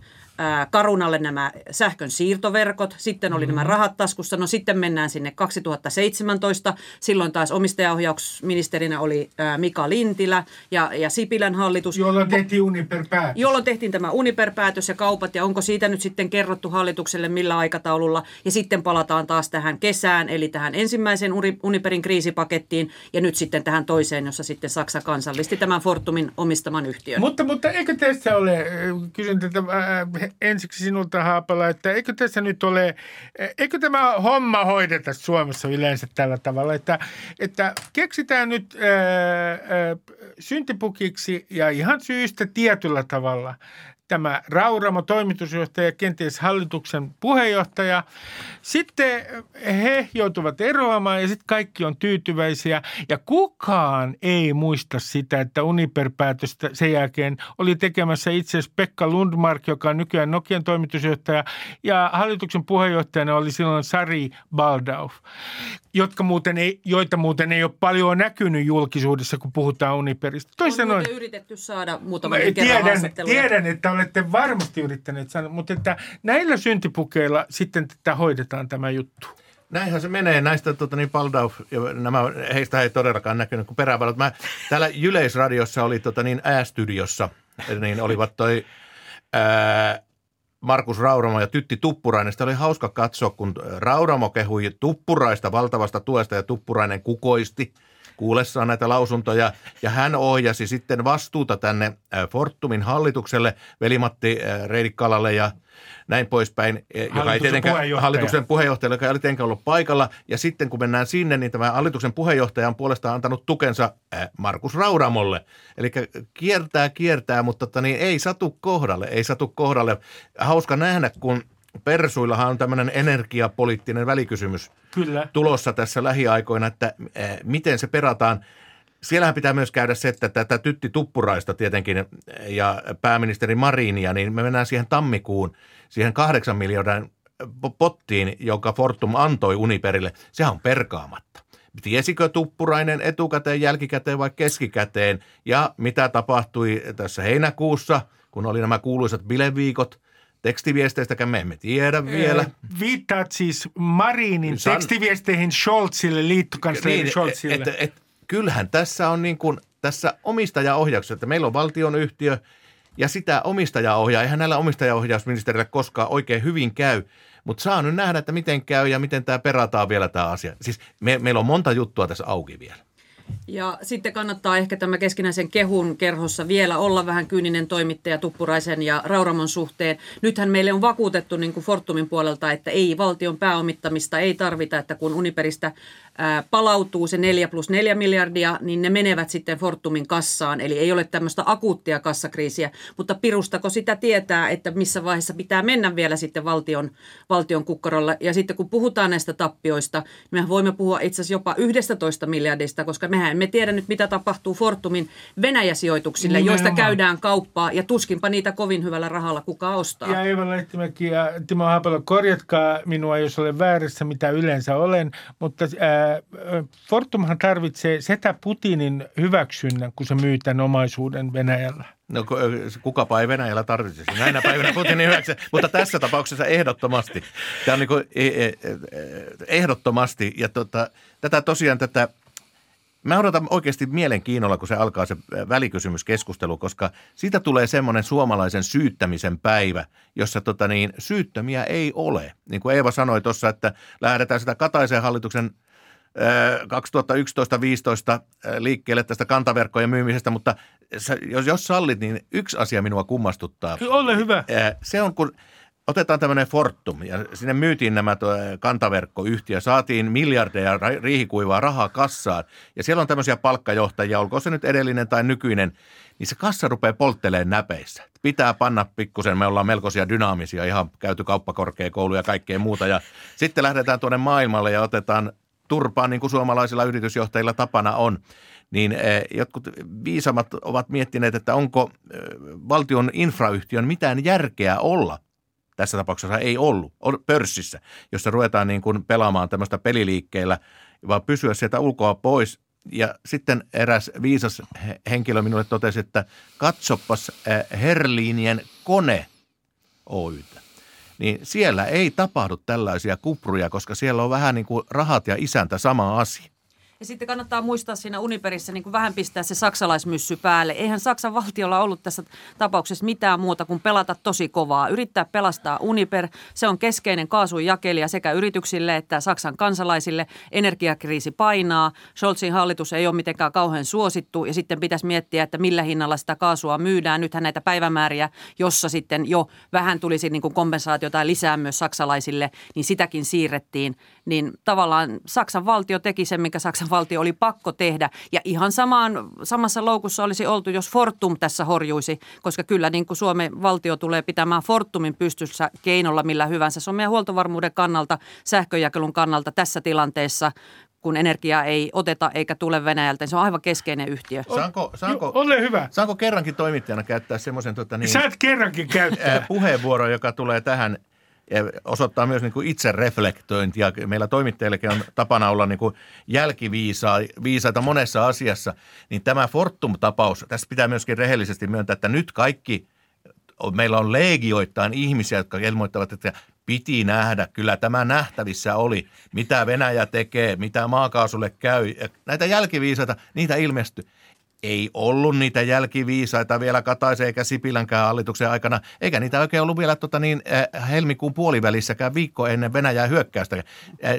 Karunalle nämä sähkön siirtoverkot, sitten oli mm-hmm. nämä rahat taskussa, no sitten mennään sinne 2017, silloin taas omistajaohjausministerinä oli Mika Lintilä ja, ja Sipilän hallitus. Jolloin tehtiin Uniper-päätös. Jolloin tehtiin tämä Uniper-päätös ja kaupat ja onko siitä nyt sitten kerrottu hallitukselle millä aikataululla ja sitten palataan taas tähän kesään eli tähän ensimmäiseen Uniperin kriisipakettiin ja nyt sitten tähän toiseen, jossa sitten Saksa kansallisti tämän Fortumin omistaman yhtiön. Mutta, mutta eikö tässä ole, kysyn tätä ensiksi sinulta Haapala, että eikö tässä nyt ole, eikö tämä homma hoideta Suomessa yleensä tällä tavalla, että, että keksitään nyt ää, ää, syntipukiksi ja ihan syystä tietyllä tavalla tämä Rauramo, toimitusjohtaja, kenties hallituksen puheenjohtaja. Sitten he joutuvat eroamaan ja sitten kaikki on tyytyväisiä. Ja kukaan ei muista sitä, että Uniper-päätöstä sen jälkeen oli tekemässä itse asiassa Pekka Lundmark, joka on nykyään Nokian toimitusjohtaja. Ja hallituksen puheenjohtajana oli silloin Sari Baldauf jotka muuten ei, joita muuten ei ole paljon näkynyt julkisuudessa, kun puhutaan Uniperistä. Toisen on yritetty saada muutama tiedän, tiedän, että olette varmasti yrittäneet sanoa, mutta että näillä syntipukeilla sitten tätä hoidetaan tämä juttu. Näinhän se menee. Näistä tota, niin Paldauf, ja nämä, heistä ei todellakaan näkynyt kuin perävalot. Mä, täällä Yleisradiossa oli tota, niin äästudiossa, niin olivat toi ää, Markus Rauramo ja Tytti Tuppurainen. Sitä oli hauska katsoa, kun Rauramo kehui Tuppuraista valtavasta tuesta ja Tuppurainen kukoisti kuullessaan näitä lausuntoja. Ja hän ohjasi sitten vastuuta tänne Fortumin hallitukselle, Velimatti Reidikkalalle ja näin poispäin, e, joka ei tietenkään puheenjohtaja. hallituksen puheenjohtaja, joka ei tietenkään ollut paikalla. Ja sitten kun mennään sinne, niin tämä hallituksen puheenjohtaja on puolestaan antanut tukensa Markus Rauramolle. Eli kiertää, kiertää, mutta tota, niin ei satu kohdalle, ei satu kohdalle. Hauska nähdä, kun Persuillahan on tämmöinen energiapoliittinen välikysymys Kyllä. tulossa tässä lähiaikoina, että miten se perataan. Siellähän pitää myös käydä se, että tätä Tytti Tuppuraista tietenkin ja pääministeri Marinia, niin me mennään siihen tammikuun, siihen kahdeksan miljardin pottiin, jonka Fortum antoi Uniperille. Sehän on perkaamatta. Tiesikö Tuppurainen etukäteen, jälkikäteen vai keskikäteen? Ja mitä tapahtui tässä heinäkuussa, kun oli nämä kuuluisat bileviikot – Tekstiviesteistäkään me emme tiedä vielä. Viittaat siis Marinin San... tekstiviesteihin Scholzille, liittokansleri niin, Scholzille. Et, et, et, kyllähän tässä on niin kuin, tässä omistajaohjauksessa, että meillä on valtionyhtiö ja sitä omistajaohjaa. Eihän näillä omistajaohjausministerillä koskaan oikein hyvin käy. Mutta saa nyt nähdä, että miten käy ja miten tämä perataan vielä tämä asia. Siis me, meillä on monta juttua tässä auki vielä. Ja sitten kannattaa ehkä tämä keskinäisen kehun kerhossa vielä olla vähän kyyninen toimittaja Tuppuraisen ja Rauramon suhteen. Nythän meille on vakuutettu niin kuin Fortumin puolelta, että ei valtion pääomittamista ei tarvita, että kun Uniperistä palautuu se 4 plus 4 miljardia, niin ne menevät sitten Fortumin kassaan. Eli ei ole tämmöistä akuuttia kassakriisiä, mutta pirustako sitä tietää, että missä vaiheessa pitää mennä vielä sitten valtion, valtion kukkarolle. Ja sitten kun puhutaan näistä tappioista, niin me voimme puhua itse asiassa jopa 11 miljardista, koska mehän emme tiedä nyt, mitä tapahtuu Fortumin Venäjä-sijoituksille, Nimenomaan. joista käydään kauppaa ja tuskinpa niitä kovin hyvällä rahalla kuka ostaa. Ja Eeva Lehtimäki ja Timo Haapalo, korjatkaa minua, jos olen väärässä, mitä yleensä olen, mutta ää, Fortumhan tarvitsee setä Putinin hyväksynnän, kun se myy tämän omaisuuden Venäjällä. No kukapa ei Venäjällä tarvitsisi näinä päivinä Putinin hyväksi, mutta tässä tapauksessa ehdottomasti. Tämä on niin kuin e, e, e, ehdottomasti ja tota, tätä tosiaan tätä Mä odotan oikeasti mielenkiinnolla, kun se alkaa se välikysymyskeskustelu, koska siitä tulee semmoinen suomalaisen syyttämisen päivä, jossa tota niin, syyttömiä ei ole. Niin kuin Eeva sanoi tuossa, että lähdetään sitä Kataisen hallituksen 2011-2015 liikkeelle tästä kantaverkkojen myymisestä, mutta jos, jos sallit, niin yksi asia minua kummastuttaa. Ole hyvä. Se on, kun otetaan tämmöinen Fortum ja sinne myytiin nämä kantaverkkoyhtiö, saatiin miljardeja riihikuivaa rahaa kassaan ja siellä on tämmöisiä palkkajohtajia, olkoon se nyt edellinen tai nykyinen, niin se kassa rupeaa poltteleen näpeissä. Pitää panna pikkusen, me ollaan melkoisia dynaamisia, ihan käyty kauppakorkeakoulu ja kaikkea muuta ja sitten lähdetään tuonne maailmalle ja otetaan turpaan, niin kuin suomalaisilla yritysjohtajilla tapana on, niin eh, jotkut viisamat ovat miettineet, että onko eh, valtion infrayhtiön mitään järkeä olla tässä tapauksessa ei ollut, pörssissä, jossa ruvetaan niin kuin pelaamaan tämmöistä peliliikkeellä, vaan pysyä sieltä ulkoa pois. Ja sitten eräs viisas henkilö minulle totesi, että katsopas eh, Herliinien kone Oytä, niin siellä ei tapahdu tällaisia kupruja, koska siellä on vähän niin kuin rahat ja isäntä sama asia. Ja sitten kannattaa muistaa siinä Uniperissä niin kuin vähän pistää se saksalaismyssy päälle. Eihän Saksan valtiolla ollut tässä tapauksessa mitään muuta kuin pelata tosi kovaa. Yrittää pelastaa Uniper. Se on keskeinen kaasun jakelija sekä yrityksille että Saksan kansalaisille. Energiakriisi painaa. Scholzin hallitus ei ole mitenkään kauhean suosittu ja sitten pitäisi miettiä, että millä hinnalla sitä kaasua myydään. Nythän näitä päivämääriä, jossa sitten jo vähän tulisi niin kuin kompensaatiota lisää myös saksalaisille, niin sitäkin siirrettiin. Niin tavallaan Saksan valtio teki sen, mikä Saksan valtio oli pakko tehdä. Ja ihan samaan, samassa loukussa olisi oltu, jos Fortum tässä horjuisi, koska kyllä niin kuin Suomen valtio tulee pitämään Fortumin pystyssä keinolla millä hyvänsä. Se on meidän huoltovarmuuden kannalta, sähköjakelun kannalta tässä tilanteessa, kun energiaa ei oteta eikä tule Venäjältä. Se on aivan keskeinen yhtiö. Saanko, saanko, Ole hyvä. saanko kerrankin toimittajana käyttää semmoisen tota, niin, Saat kerrankin käyttää. ää, puheenvuoron, joka tulee tähän osoittaa myös niin kuin itse reflektointia. Meillä toimittajillekin on tapana olla niin kuin jälkiviisaita monessa asiassa. Niin tämä Fortum-tapaus, tässä pitää myöskin rehellisesti myöntää, että nyt kaikki, meillä on legioittain ihmisiä, jotka ilmoittavat, että piti nähdä. Kyllä tämä nähtävissä oli, mitä Venäjä tekee, mitä maakaasulle käy. Näitä jälkiviisaita, niitä ilmestyi ei ollut niitä jälkiviisaita vielä Kataisen eikä Sipilänkään hallituksen aikana, eikä niitä oikein ollut vielä tota niin, äh, helmikuun puolivälissäkään viikko ennen Venäjää hyökkäystä. Äh,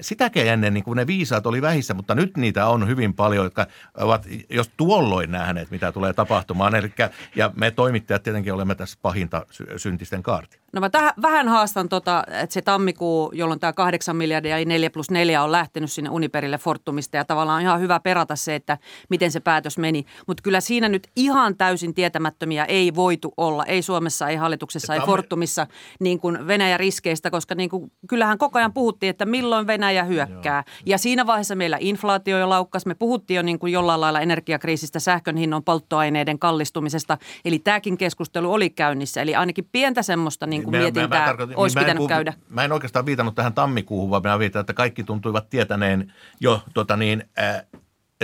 sitäkin ennen niin kuin ne viisaat oli vähissä, mutta nyt niitä on hyvin paljon, jotka ovat jos tuolloin nähneet, mitä tulee tapahtumaan. Eli, ja me toimittajat tietenkin olemme tässä pahinta sy- syntisten kaarti. No mä tähän, vähän haastan, tota, että se tammikuu, jolloin tämä 8 miljardia eli 4 plus 4 on lähtenyt sinne Uniperille Fortumista ja tavallaan on ihan hyvä perata se, että miten se päätös meni. Mutta kyllä siinä nyt ihan täysin tietämättömiä ei voitu olla, ei Suomessa, ei hallituksessa, ei Tammi- Fortumissa niin kuin Venäjän riskeistä, koska niin kuin, kyllähän koko ajan puhuttiin, että milloin Venäjä hyökkää. Ja siinä vaiheessa meillä inflaatio jo laukkas, me puhuttiin jo niin kuin jollain lailla energiakriisistä, sähkön hinnon polttoaineiden kallistumisesta, eli tämäkin keskustelu oli käynnissä. Eli ainakin pientä semmoista niin kuin mietintää tarkoitan- olisi mä en pitänyt puhu- käydä. Mä en oikeastaan viitannut tähän tammikuuhun, vaan mä viitan, että kaikki tuntuivat tietäneen jo tota niin, äh,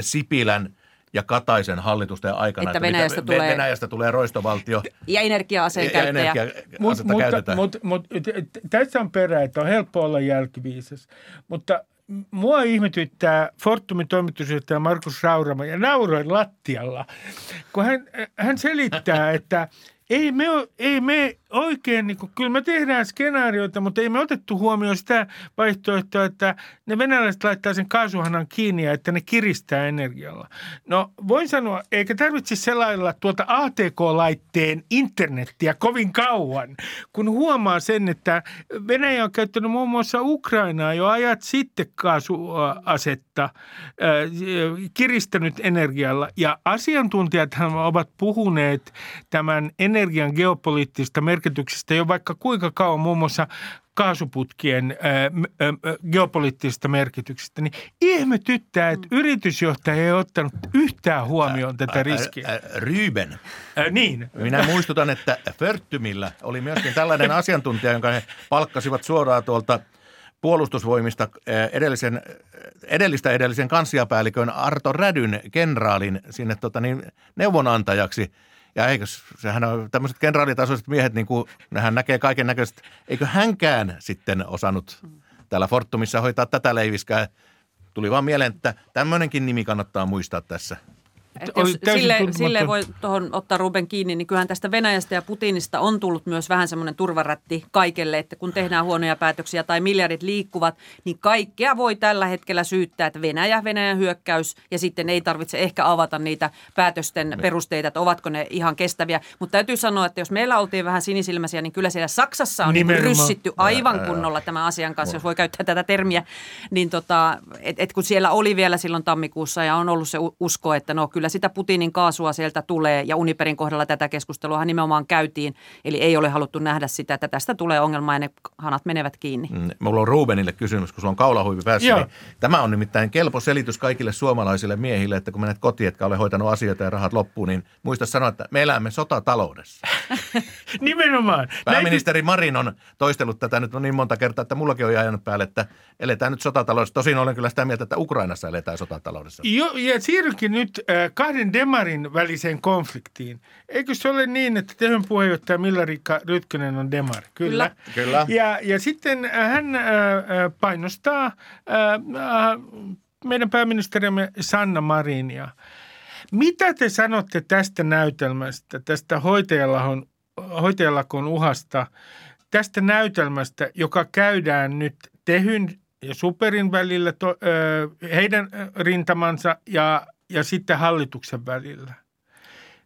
Sipilän ja Kataisen hallitusten aikana, Että mitä Venäjästä Ve- tulee- Venäjästä tulee roistovaltio Ja energia-aseen ja käyttäjä. Mut, mutta, käytetään. mutta, mutta t- t- tässä on perä, että on helppo olla jälkiviisas. Mutta mua ihmetyttää Fortumin toimitusjohtaja Markus Raurama ja nauroin lattialla, kun hän, hän selittää, että ei me, ei me oikein, niin kuin, kyllä me tehdään skenaarioita, mutta ei me otettu huomioon sitä vaihtoehtoa, että ne venäläiset laittaa sen kaasuhanan kiinni ja että ne kiristää energialla. No voin sanoa, eikä tarvitse selailla tuolta ATK-laitteen internettiä kovin kauan, kun huomaa sen, että Venäjä on käyttänyt muun muassa Ukrainaa jo ajat sitten kaasuasetta äh, kiristänyt energialla. Ja asiantuntijat ovat puhuneet tämän energian geopoliittisesta merkityksestä jo vaikka kuinka kauan muun muassa kaasuputkien ää, m- ää, ää, geopoliittisesta merkityksestä, niin ihmetyttää, että yritysjohtaja ei ottanut yhtään huomioon tätä riskiä. Ä, ä, Ryben. Ää, niin. Minä muistutan, että Förtymillä oli myöskin tällainen asiantuntija, jonka he palkkasivat suoraan tuolta puolustusvoimista edellisen, edellistä edellisen kansliapäällikön Arto Rädyn kenraalin sinne tota niin, neuvonantajaksi. Ja eikö, sehän on tämmöiset kenraalitasoiset miehet, niin kuin nehän näkee kaiken näköistä. Eikö hänkään sitten osannut täällä Fortumissa hoitaa tätä leiviskää? Tuli vaan mieleen, että tämmöinenkin nimi kannattaa muistaa tässä. Et Oli jos sille, sille voi tuohon ottaa Ruben kiinni, niin kyllähän tästä Venäjästä ja Putinista on tullut myös vähän semmoinen turvarätti kaikelle, että kun tehdään huonoja päätöksiä tai miljardit liikkuvat, niin kaikkea voi tällä hetkellä syyttää, että Venäjä, Venäjän hyökkäys ja sitten ei tarvitse ehkä avata niitä päätösten perusteita, että ovatko ne ihan kestäviä. Mutta täytyy sanoa, että jos meillä oltiin vähän sinisilmäisiä, niin kyllä siellä Saksassa on niin Nimenomaan. ryssitty aivan kunnolla tämän asian kanssa, jos voi käyttää tätä termiä, niin tota, et, et kun siellä oli vielä silloin tammikuussa ja on ollut se usko, että no kyllä sitä Putinin kaasua sieltä tulee ja Uniperin kohdalla tätä keskustelua nimenomaan käytiin, eli ei ole haluttu nähdä sitä, että tästä tulee ongelma ja ne hanat menevät kiinni. Mm, Mulla on Rubenille kysymys, kun sulla on kaulahuivi päässä. Joo. Niin tämä on nimittäin kelpo selitys kaikille suomalaisille miehille, että kun menet kotiin, etkä ole hoitanut asioita ja rahat loppuun, niin muista sanoa, että me elämme sotataloudessa. <laughs> Nimenomaan. Pääministeri Marin on toistellut tätä nyt niin monta kertaa, että mullakin on jäänyt päälle, että eletään nyt sotataloudessa. Tosin olen kyllä sitä mieltä, että Ukrainassa eletään sotataloudessa. Jo, ja siirrynkin nyt äh, kahden demarin väliseen konfliktiin. Eikö se ole niin, että tehyn puheenjohtaja Milla-Riikka Rytkönen on demari? Kyllä. Kyllä. Ja, ja sitten hän äh, painostaa äh, äh, meidän pääministerimme Sanna Marinia. Mitä te sanotte tästä näytelmästä, tästä hoitajalakon, hoitajalakon uhasta, tästä näytelmästä, joka käydään nyt Tehyn ja Superin välillä, to, ö, heidän rintamansa ja, ja sitten hallituksen välillä?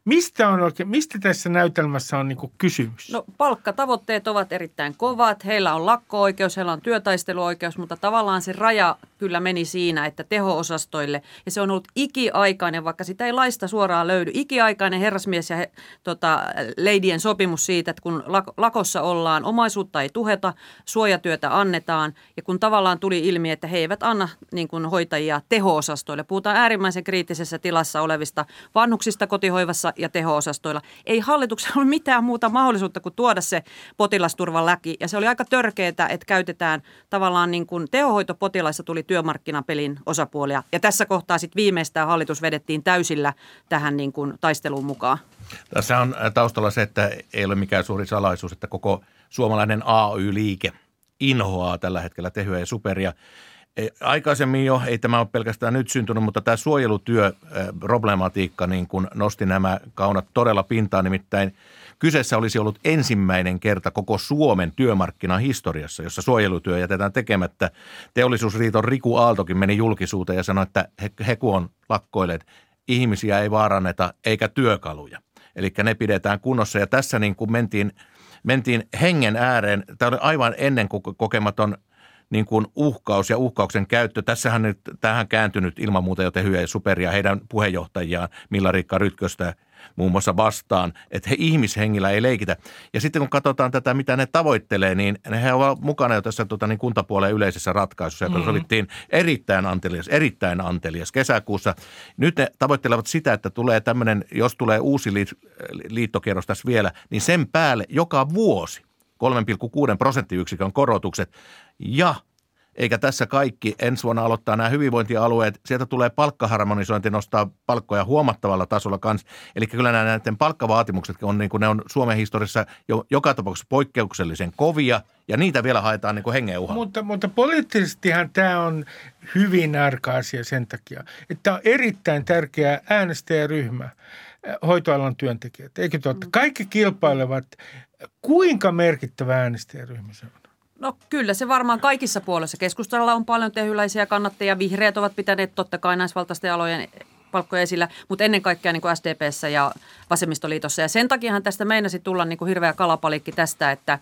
Mistä, on oikein, mistä tässä näytelmässä on niin kysymys? No palkkatavoitteet ovat erittäin kovat. Heillä on lakko-oikeus, heillä on työtaisteluoikeus, mutta tavallaan se raja kyllä meni siinä, että teho-osastoille, ja se on ollut ikiaikainen, vaikka sitä ei laista suoraan löydy, ikiaikainen herrasmies ja he, tota, leidien sopimus siitä, että kun lakossa ollaan, omaisuutta ei tuheta, suojatyötä annetaan, ja kun tavallaan tuli ilmi, että he eivät anna niin kuin hoitajia teho-osastoille, puhutaan äärimmäisen kriittisessä tilassa olevista vanhuksista kotihoivassa ja teho-osastoilla, ei hallituksella <laughs> ole mitään muuta mahdollisuutta kuin tuoda se potilasturvan läki, ja se oli aika törkeää, että käytetään tavallaan niin kuin tehohoitopotilaissa tuli työ työmarkkinapelin osapuolia. Ja tässä kohtaa sitten viimeistään hallitus vedettiin täysillä tähän niin kuin taisteluun mukaan. Tässä on äh, taustalla se, että ei ole mikään suuri salaisuus, että koko suomalainen AY-liike inhoaa tällä hetkellä tehyä ja superia. Aikaisemmin jo, ei tämä ole pelkästään nyt syntynyt, mutta tämä suojelutyö äh, niin kun nosti nämä kaunat todella pintaan, nimittäin – Kyseessä olisi ollut ensimmäinen kerta koko Suomen työmarkkinahistoriassa, jossa suojelutyö jätetään tekemättä. Teollisuusriiton Riku Aaltokin meni julkisuuteen ja sanoi, että he, he kun on lakkoilleet, ihmisiä ei vaaranneta eikä työkaluja. Eli ne pidetään kunnossa ja tässä niin kuin mentiin, mentiin hengen ääreen. Tämä oli aivan ennen kokematon niin kuin uhkaus ja uhkauksen käyttö. Tässähän nyt tähän kääntynyt ilman muuta jo tehyä ja superia heidän puheenjohtajiaan Milla-Riikka Rytköstä muun muassa vastaan, että he ihmishengillä ei leikitä. Ja sitten kun katsotaan tätä, mitä ne tavoittelee, niin he ovat mukana jo tässä tota, niin kuntapuolen yleisessä ratkaisussa, joka mm-hmm. sovittiin erittäin antelias, erittäin antelias kesäkuussa. Nyt ne tavoittelevat sitä, että tulee tämmöinen, jos tulee uusi liittokierros tässä vielä, niin sen päälle joka vuosi 3,6 prosenttiyksikön korotukset ja eikä tässä kaikki. Ensi vuonna aloittaa nämä hyvinvointialueet. Sieltä tulee palkkaharmonisointi nostaa palkkoja huomattavalla tasolla kanssa. Eli kyllä nämä näiden palkkavaatimukset on, niin kuin ne on Suomen historiassa jo, joka tapauksessa poikkeuksellisen kovia ja niitä vielä haetaan niin kuin hengen uhalla. Mutta, mutta poliittisestihan tämä on hyvin arka asia sen takia, että on erittäin tärkeä äänestäjäryhmä hoitoalan työntekijät. Eikö totta? Mm. Kaikki kilpailevat. Kuinka merkittävä äänestäjäryhmä se on? No kyllä se varmaan kaikissa puolissa. Keskustalla on paljon tehyläisiä kannattajia. Vihreät ovat pitäneet totta kai naisvaltaisten alojen palkkoja esillä, mutta ennen kaikkea niin kuin SDPssä ja Vasemmistoliitossa. Ja sen takiahan tästä meinasi tulla niin kuin hirveä kalapalikki tästä, että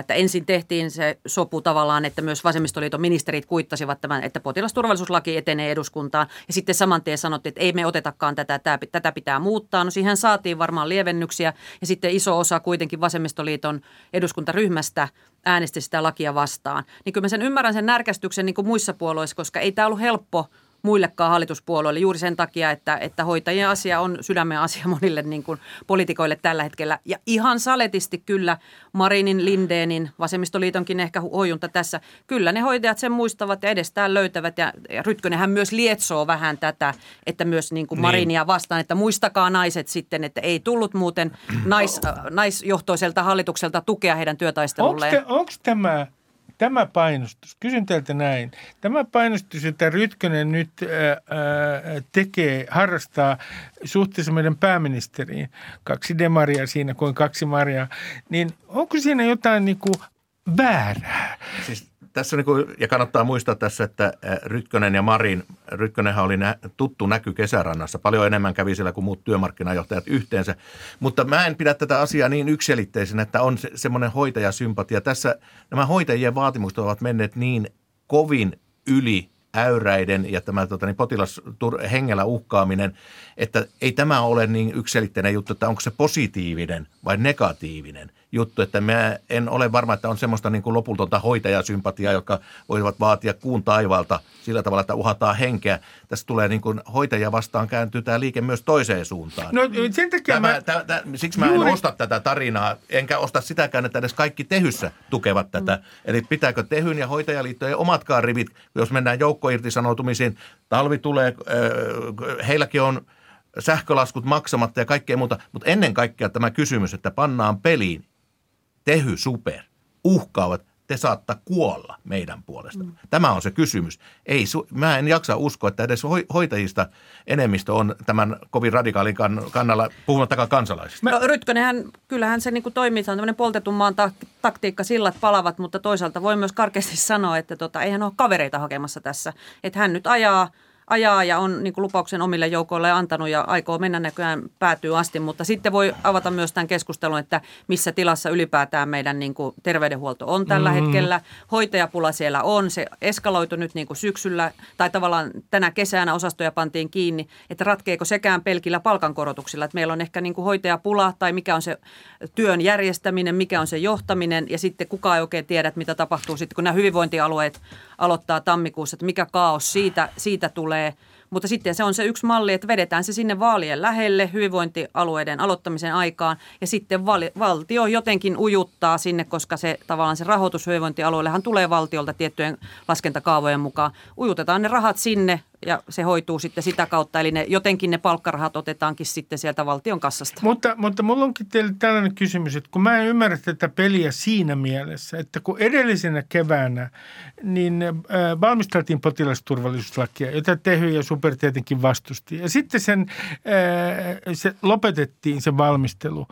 että ensin tehtiin se sopu tavallaan, että myös vasemmistoliiton ministerit kuittasivat tämän, että potilasturvallisuuslaki etenee eduskuntaan. Ja sitten saman tien sanottiin, että ei me otetakaan tätä, tätä pitää muuttaa. No siihen saatiin varmaan lievennyksiä ja sitten iso osa kuitenkin vasemmistoliiton eduskuntaryhmästä äänesti sitä lakia vastaan. Niin kyllä mä sen ymmärrän sen närkästyksen niin kuin muissa puolueissa, koska ei tämä ollut helppo – muillekaan hallituspuolueille juuri sen takia, että, että hoitajien asia on sydämen asia <laughs> monille niin kuin poliitikoille tällä hetkellä. Ja ihan saletisti kyllä Marinin, Lindeenin, Vasemmistoliitonkin ehkä huojunta tässä. Kyllä ne hoitajat sen muistavat ja edestään löytävät ja, ja Rytkönenhän myös lietsoo vähän tätä, että myös niin kuin niin. Marinia vastaan, että muistakaa naiset sitten, että ei tullut muuten nais, naisjohtoiselta hallitukselta tukea heidän työtaistelulleen. Onko tämä tämä painostus, kysyn teiltä näin, tämä painostus, jota Rytkönen nyt ää, tekee, harrastaa suhteessa meidän pääministeriin, kaksi demaria siinä kuin kaksi maria, niin onko siinä jotain niin kuin väärää? Siis tässä niin kuin, ja kannattaa muistaa tässä, että Rytkönen ja Marin, Rytkönenhän oli nä, tuttu näky kesärannassa. Paljon enemmän kävi siellä kuin muut työmarkkinajohtajat yhteensä. Mutta mä en pidä tätä asiaa niin yksilitteisenä, että on se, semmoinen hoitajasympatia. Tässä nämä hoitajien vaatimukset ovat menneet niin kovin yli äyräiden ja tämä tota, niin potilas hengellä uhkaaminen, että ei tämä ole niin yksilitteinen juttu, että onko se positiivinen vai negatiivinen – juttu, että mä en ole varma, että on semmoista niin kuin lopultonta hoitajasympatiaa, joka voivat vaatia kuun taivalta sillä tavalla, että uhataan henkeä. Tässä tulee niin kuin hoitajia vastaan kääntyy tämä liike myös toiseen suuntaan. No sen takia tämä, mä... Tämä, tämä, siksi mä juuri... en osta tätä tarinaa, enkä osta sitäkään, että edes kaikki tehyssä tukevat tätä. Mm. Eli pitääkö tehyn ja hoitajaliittojen omatkaan rivit, jos mennään joukkoirtisanoutumisiin, talvi tulee, heilläkin on – sähkölaskut maksamatta ja kaikkea muuta. Mutta ennen kaikkea tämä kysymys, että pannaan peliin Tehy Super, uhkaavat te saatta kuolla meidän puolesta. Mm. Tämä on se kysymys. Ei, mä en jaksa uskoa, että edes hoitajista enemmistö on tämän kovin radikaalin kannalla, puhumattakaan kansalaisista. No Rytkönenhän, kyllähän se niin kuin toimii, se on tämmöinen poltetun maan taktiikka, sillat palavat, mutta toisaalta voi myös karkeasti sanoa, että tota, eihän ole kavereita hakemassa tässä. Että hän nyt ajaa ajaa ja on niin kuin lupauksen omille joukoille antanut ja aikoo mennä näköjään päätyy asti, mutta sitten voi avata myös tämän keskustelun, että missä tilassa ylipäätään meidän niin kuin terveydenhuolto on tällä mm. hetkellä. Hoitajapula siellä on, se eskaloitu nyt niin kuin syksyllä tai tavallaan tänä kesänä osastoja pantiin kiinni, että ratkeeko sekään pelkillä palkankorotuksilla, että meillä on ehkä niin kuin hoitajapula tai mikä on se työn järjestäminen, mikä on se johtaminen ja sitten kukaan ei oikein tiedä, mitä tapahtuu sitten, kun nämä hyvinvointialueet aloittaa tammikuussa, että mikä kaos siitä, siitä tulee. cioè Mutta sitten se on se yksi malli, että vedetään se sinne vaalien lähelle hyvinvointialueiden aloittamisen aikaan ja sitten val- valtio jotenkin ujuttaa sinne, koska se tavallaan se rahoitus hyvinvointialueellehan tulee valtiolta tiettyjen laskentakaavojen mukaan. Ujutetaan ne rahat sinne ja se hoituu sitten sitä kautta, eli ne, jotenkin ne palkkarahat otetaankin sitten sieltä valtion kassasta. Mutta, mutta mulla onkin teille tällainen kysymys, että kun mä en ymmärrä tätä peliä siinä mielessä, että kun edellisenä keväänä niin äh, valmisteltiin potilasturvallisuuslakia, jota Tehy ja Super tietenkin vastusti, ja sitten sen, äh, se lopetettiin se valmistelu,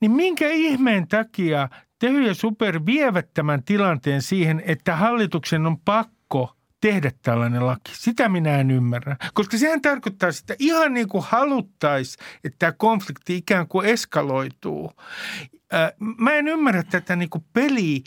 niin minkä ihmeen takia Tehy ja Super vievät tämän tilanteen siihen, että hallituksen on pakko – tehdä tällainen laki. Sitä minä en ymmärrä. Koska sehän tarkoittaa sitä ihan niin kuin haluttaisiin, että tämä konflikti ikään kuin eskaloituu. Mä en ymmärrä tätä niin kuin peliä,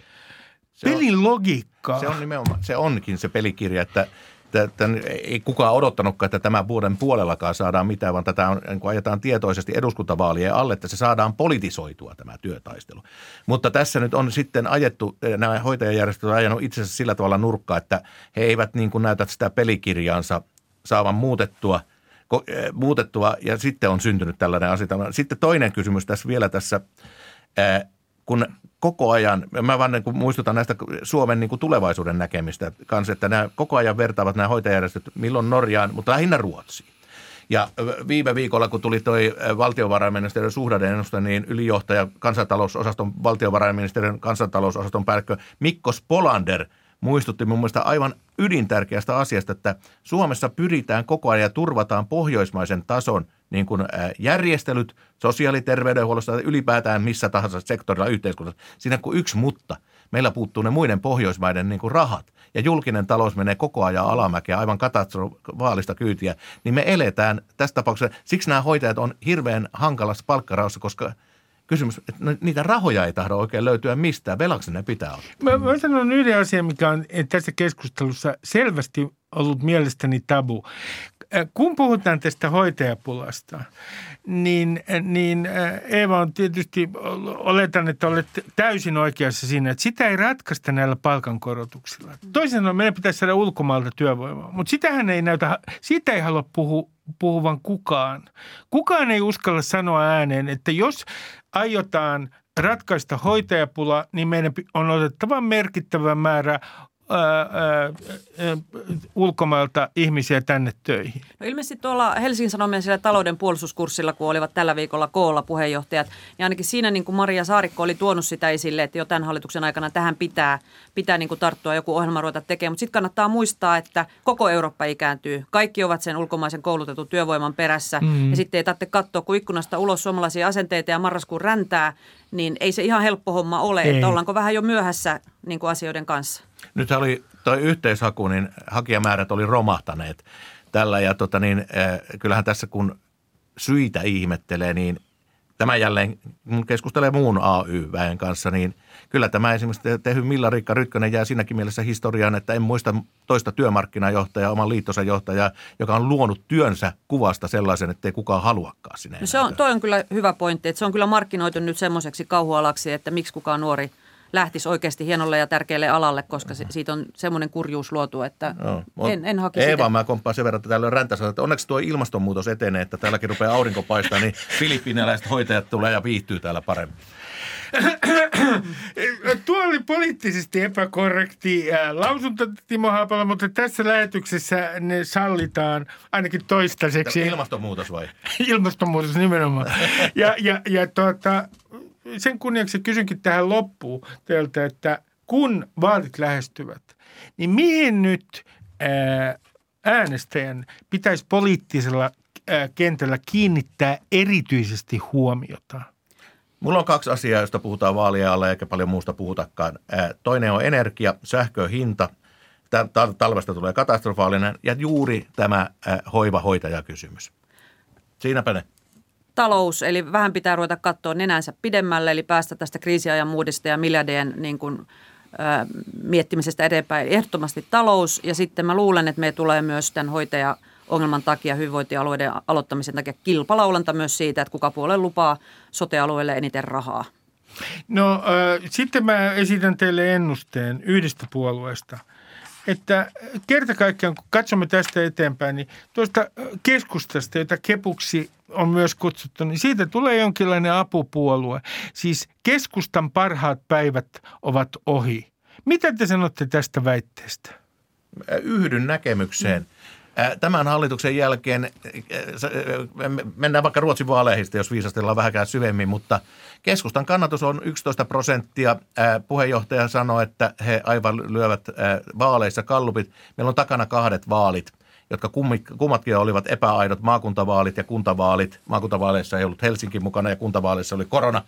pelin logiikkaa. Se on nimenomaan, se onkin se pelikirja, että – että ei kukaan odottanutkaan, että tämän vuoden puolellakaan saadaan mitään, vaan tätä on, niin ajetaan tietoisesti eduskuntavaalien alle, että se saadaan politisoitua tämä työtaistelu. Mutta tässä nyt on sitten ajettu, nämä hoitajajärjestöt on ajanut itse asiassa sillä tavalla nurkkaa, että he eivät niin kuin näytä sitä pelikirjaansa saavan muutettua – muutettua ja sitten on syntynyt tällainen asetelma. Sitten toinen kysymys tässä vielä tässä, kun koko ajan, mä vaan niin kuin muistutan näistä Suomen niin kuin tulevaisuuden näkemistä kanssa, että nämä koko ajan vertaavat nämä hoitajärjestöt milloin Norjaan, mutta lähinnä Ruotsiin. Ja viime viikolla, kun tuli toi valtiovarainministeriön suhdaneennuste, niin ylijohtaja kansantalousosaston, valtiovarainministeriön kansantalousosaston päällikkö Mikko Spolander muistutti mun mielestä aivan ydintärkeästä asiasta, että Suomessa pyritään koko ajan ja turvataan pohjoismaisen tason niin kuin järjestelyt sosiaaliterveydenhuollossa tai ylipäätään missä tahansa sektorilla yhteiskunnassa. Siinä kuin yksi mutta. Meillä puuttuu ne muiden pohjoismaiden niin kuin rahat ja julkinen talous menee koko ajan alamäkeä aivan katastrofaalista kyytiä, niin me eletään tässä tapauksessa. Siksi nämä hoitajat on hirveän hankalassa palkkaraussa, koska kysymys, että no, niitä rahoja ei tahdo oikein löytyä mistään. Velaksi ne pitää olla. Mä, mä sanon yhden asian, mikä on tässä keskustelussa selvästi ollut mielestäni tabu. Äh, kun puhutaan tästä hoitajapulasta, niin, niin äh, Eeva on tietysti, oletan, että olet täysin oikeassa siinä, että sitä ei ratkaista näillä palkankorotuksilla. Toisin sanoen meidän pitäisi saada ulkomaalta työvoimaa, mutta sitähän ei näytä, siitä ei halua puhua, puhuvan kukaan. Kukaan ei uskalla sanoa ääneen, että jos aiotaan ratkaista hoitajapula, niin meidän on otettava merkittävä määrä ulkomailta ihmisiä tänne töihin? No ilmeisesti tuolla Helsingin Sanomien siellä talouden puolustuskurssilla, kun olivat tällä viikolla koolla puheenjohtajat, niin ainakin siinä niin kuin Maria Saarikko oli tuonut sitä esille, että jo tämän hallituksen aikana tähän pitää, pitää niin kuin tarttua, joku ohjelma ruveta tekemään. Mutta sitten kannattaa muistaa, että koko Eurooppa ikääntyy. Kaikki ovat sen ulkomaisen koulutetun työvoiman perässä. Mm. Ja sitten ei tarvitse katsoa kuin ikkunasta ulos suomalaisia asenteita ja marraskuun räntää, niin ei se ihan helppo homma ole, ei. että ollaanko vähän jo myöhässä niin kuin asioiden kanssa. Nyt oli tuo yhteishaku, niin hakijamäärät oli romahtaneet tällä ja tota niin, äh, kyllähän tässä kun syitä ihmettelee, niin tämä jälleen, kun keskustelee muun AY-väen kanssa, niin kyllä tämä esimerkiksi Tehy Milla-Riikka Rytkönen jää siinäkin mielessä historiaan, että en muista toista työmarkkinajohtajaa, oman liittonsa johtajaa, joka on luonut työnsä kuvasta sellaisen, että ei kukaan haluakaan sinne. No se on, toi on kyllä hyvä pointti, että se on kyllä markkinoitu nyt semmoiseksi kauhualaksi, että miksi kukaan nuori – lähtisi oikeasti hienolle ja tärkeälle alalle, koska se, siitä on semmoinen kurjuus luotu, että no, en, en hakisi Eeva, mä komppaan sen verran, että täällä on räntässä, että onneksi tuo ilmastonmuutos etenee, että täälläkin rupeaa aurinko paistaa, niin <laughs> filippiiniläiset hoitajat tulee ja viihtyy täällä paremmin. <coughs> Tuo oli poliittisesti epäkorrekti lausunto Timo Haapala, mutta tässä lähetyksessä ne sallitaan ainakin toistaiseksi. Ilmastonmuutos vai? <laughs> Ilmastonmuutos nimenomaan. Ja, ja, ja tuota, sen kunniaksi kysynkin tähän loppuun teiltä, että kun vaalit lähestyvät, niin mihin nyt äänestäjän pitäisi poliittisella kentällä kiinnittää erityisesti huomiota? Mulla on kaksi asiaa, joista puhutaan vaalien alla eikä paljon muusta puhutakaan. Toinen on energia, sähköhinta. Talvesta tulee katastrofaalinen ja juuri tämä hoiva-hoitajakysymys. Siinäpä ne talous, eli vähän pitää ruveta katsoa nenänsä pidemmälle, eli päästä tästä kriisiajan muudista ja miljardien niin kuin, ö, miettimisestä eteenpäin. Ehdottomasti talous, ja sitten mä luulen, että me tulee myös tämän hoitaja ongelman takia hyvinvointialueiden aloittamisen takia kilpalaulanta myös siitä, että kuka puolelle lupaa sotealueelle eniten rahaa. No äh, sitten mä esitän teille ennusteen yhdestä puolueesta – että kerta kaikkiaan, kun katsomme tästä eteenpäin, niin tuosta keskustasta, jota kepuksi on myös kutsuttu, niin siitä tulee jonkinlainen apupuolue. Siis keskustan parhaat päivät ovat ohi. Mitä te sanotte tästä väitteestä? Yhdyn näkemykseen. Tämän hallituksen jälkeen, mennään vaikka Ruotsin vaaleihin, jos viisastellaan vähäkään syvemmin, mutta keskustan kannatus on 11 prosenttia. Puheenjohtaja sanoi, että he aivan lyövät vaaleissa kallupit. Meillä on takana kahdet vaalit jotka kummatkin olivat epäaidot maakuntavaalit ja kuntavaalit. Maakuntavaaleissa ei ollut Helsinki mukana ja kuntavaaleissa oli korona.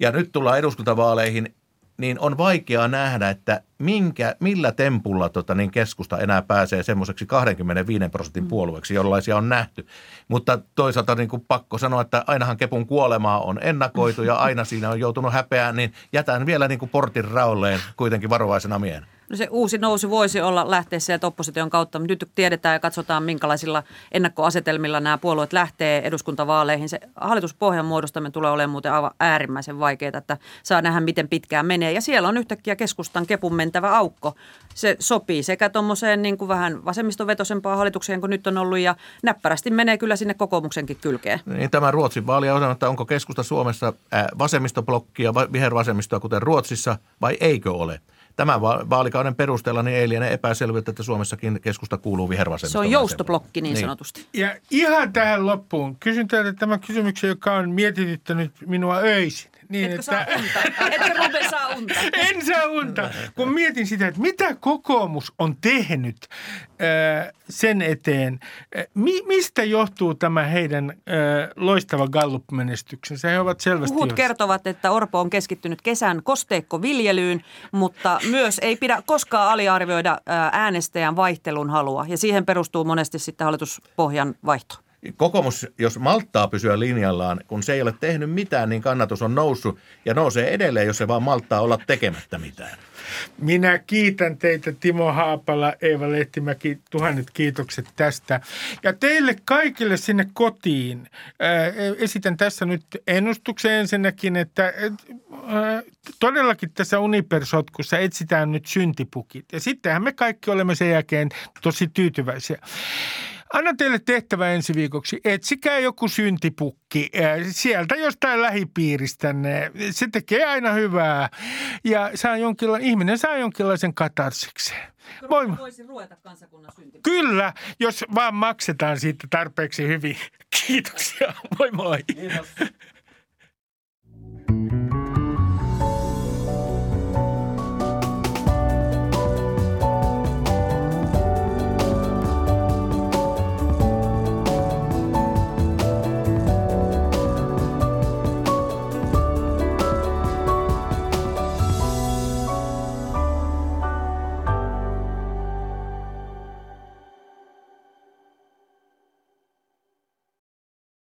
Ja nyt tullaan eduskuntavaaleihin niin on vaikea nähdä, että minkä, millä tempulla tota, niin keskusta enää pääsee semmoiseksi 25 prosentin mm. puolueeksi, jollaisia on nähty. Mutta toisaalta niin kuin pakko sanoa, että ainahan Kepun kuolemaa on ennakoitu ja aina siinä on joutunut häpeään, niin jätän vielä niin kuin portin raolleen kuitenkin varovaisena miehen. No se uusi nousu voisi olla lähteä sieltä opposition kautta, mutta nyt tiedetään ja katsotaan, minkälaisilla ennakkoasetelmilla nämä puolueet lähtee eduskuntavaaleihin. Se hallituspohjan muodostaminen tulee olemaan muuten aivan äärimmäisen vaikeaa, että saa nähdä, miten pitkään menee. Ja siellä on yhtäkkiä keskustan kepun mentävä aukko. Se sopii sekä tuommoiseen niin kuin vähän vasemmistovetoisempaan hallitukseen kuin nyt on ollut ja näppärästi menee kyllä sinne kokoomuksenkin kylkeen. Niin tämä Ruotsin vaali on että onko keskusta Suomessa vasemmistoblokkia, vihervasemmistoa kuten Ruotsissa vai eikö ole? Tämän vaalikauden perusteella niin ei liene epäselvyyttä, että Suomessakin keskusta kuuluu vihervasemmistoon. Se on joustoblokki niin, niin sanotusti. Ja ihan tähän loppuun. Kysyn teiltä tämän kysymyksen, joka on mietityttänyt minua öisin. Niin, Etkö että... saa unta? Etkö Ruben saa unta? <laughs> en saa unta. Kun mietin sitä, että mitä kokoomus on tehnyt äh, sen eteen. Äh, mi- mistä johtuu tämä heidän äh, loistava Gallup-menestyksensä? He ovat selvästi... Huhut kertovat, että Orpo on keskittynyt kesän kosteikkoviljelyyn, mutta myös ei pidä koskaan aliarvioida äänestäjän vaihtelun halua. Ja siihen perustuu monesti sitten hallituspohjan vaihto kokoomus, jos malttaa pysyä linjallaan, kun se ei ole tehnyt mitään, niin kannatus on noussut ja nousee edelleen, jos se vaan malttaa olla tekemättä mitään. Minä kiitän teitä Timo Haapala, Eeva Lehtimäki, tuhannet kiitokset tästä. Ja teille kaikille sinne kotiin äh, esitän tässä nyt ennustuksen ensinnäkin, että äh, todellakin tässä Unipersotkussa etsitään nyt syntipukit. Ja sittenhän me kaikki olemme sen jälkeen tosi tyytyväisiä. Anna teille tehtävä ensi viikoksi. Etsikää joku syntipukki sieltä jostain lähipiiristänne. Se tekee aina hyvää ja saa jonkinla- ihminen saa jonkinlaisen katarsiksen. Voi... Voisi ruveta kansakunnan syntipukki. Kyllä, jos vaan maksetaan siitä tarpeeksi hyvin. <laughs> Kiitoksia. Moi moi. Kiitos.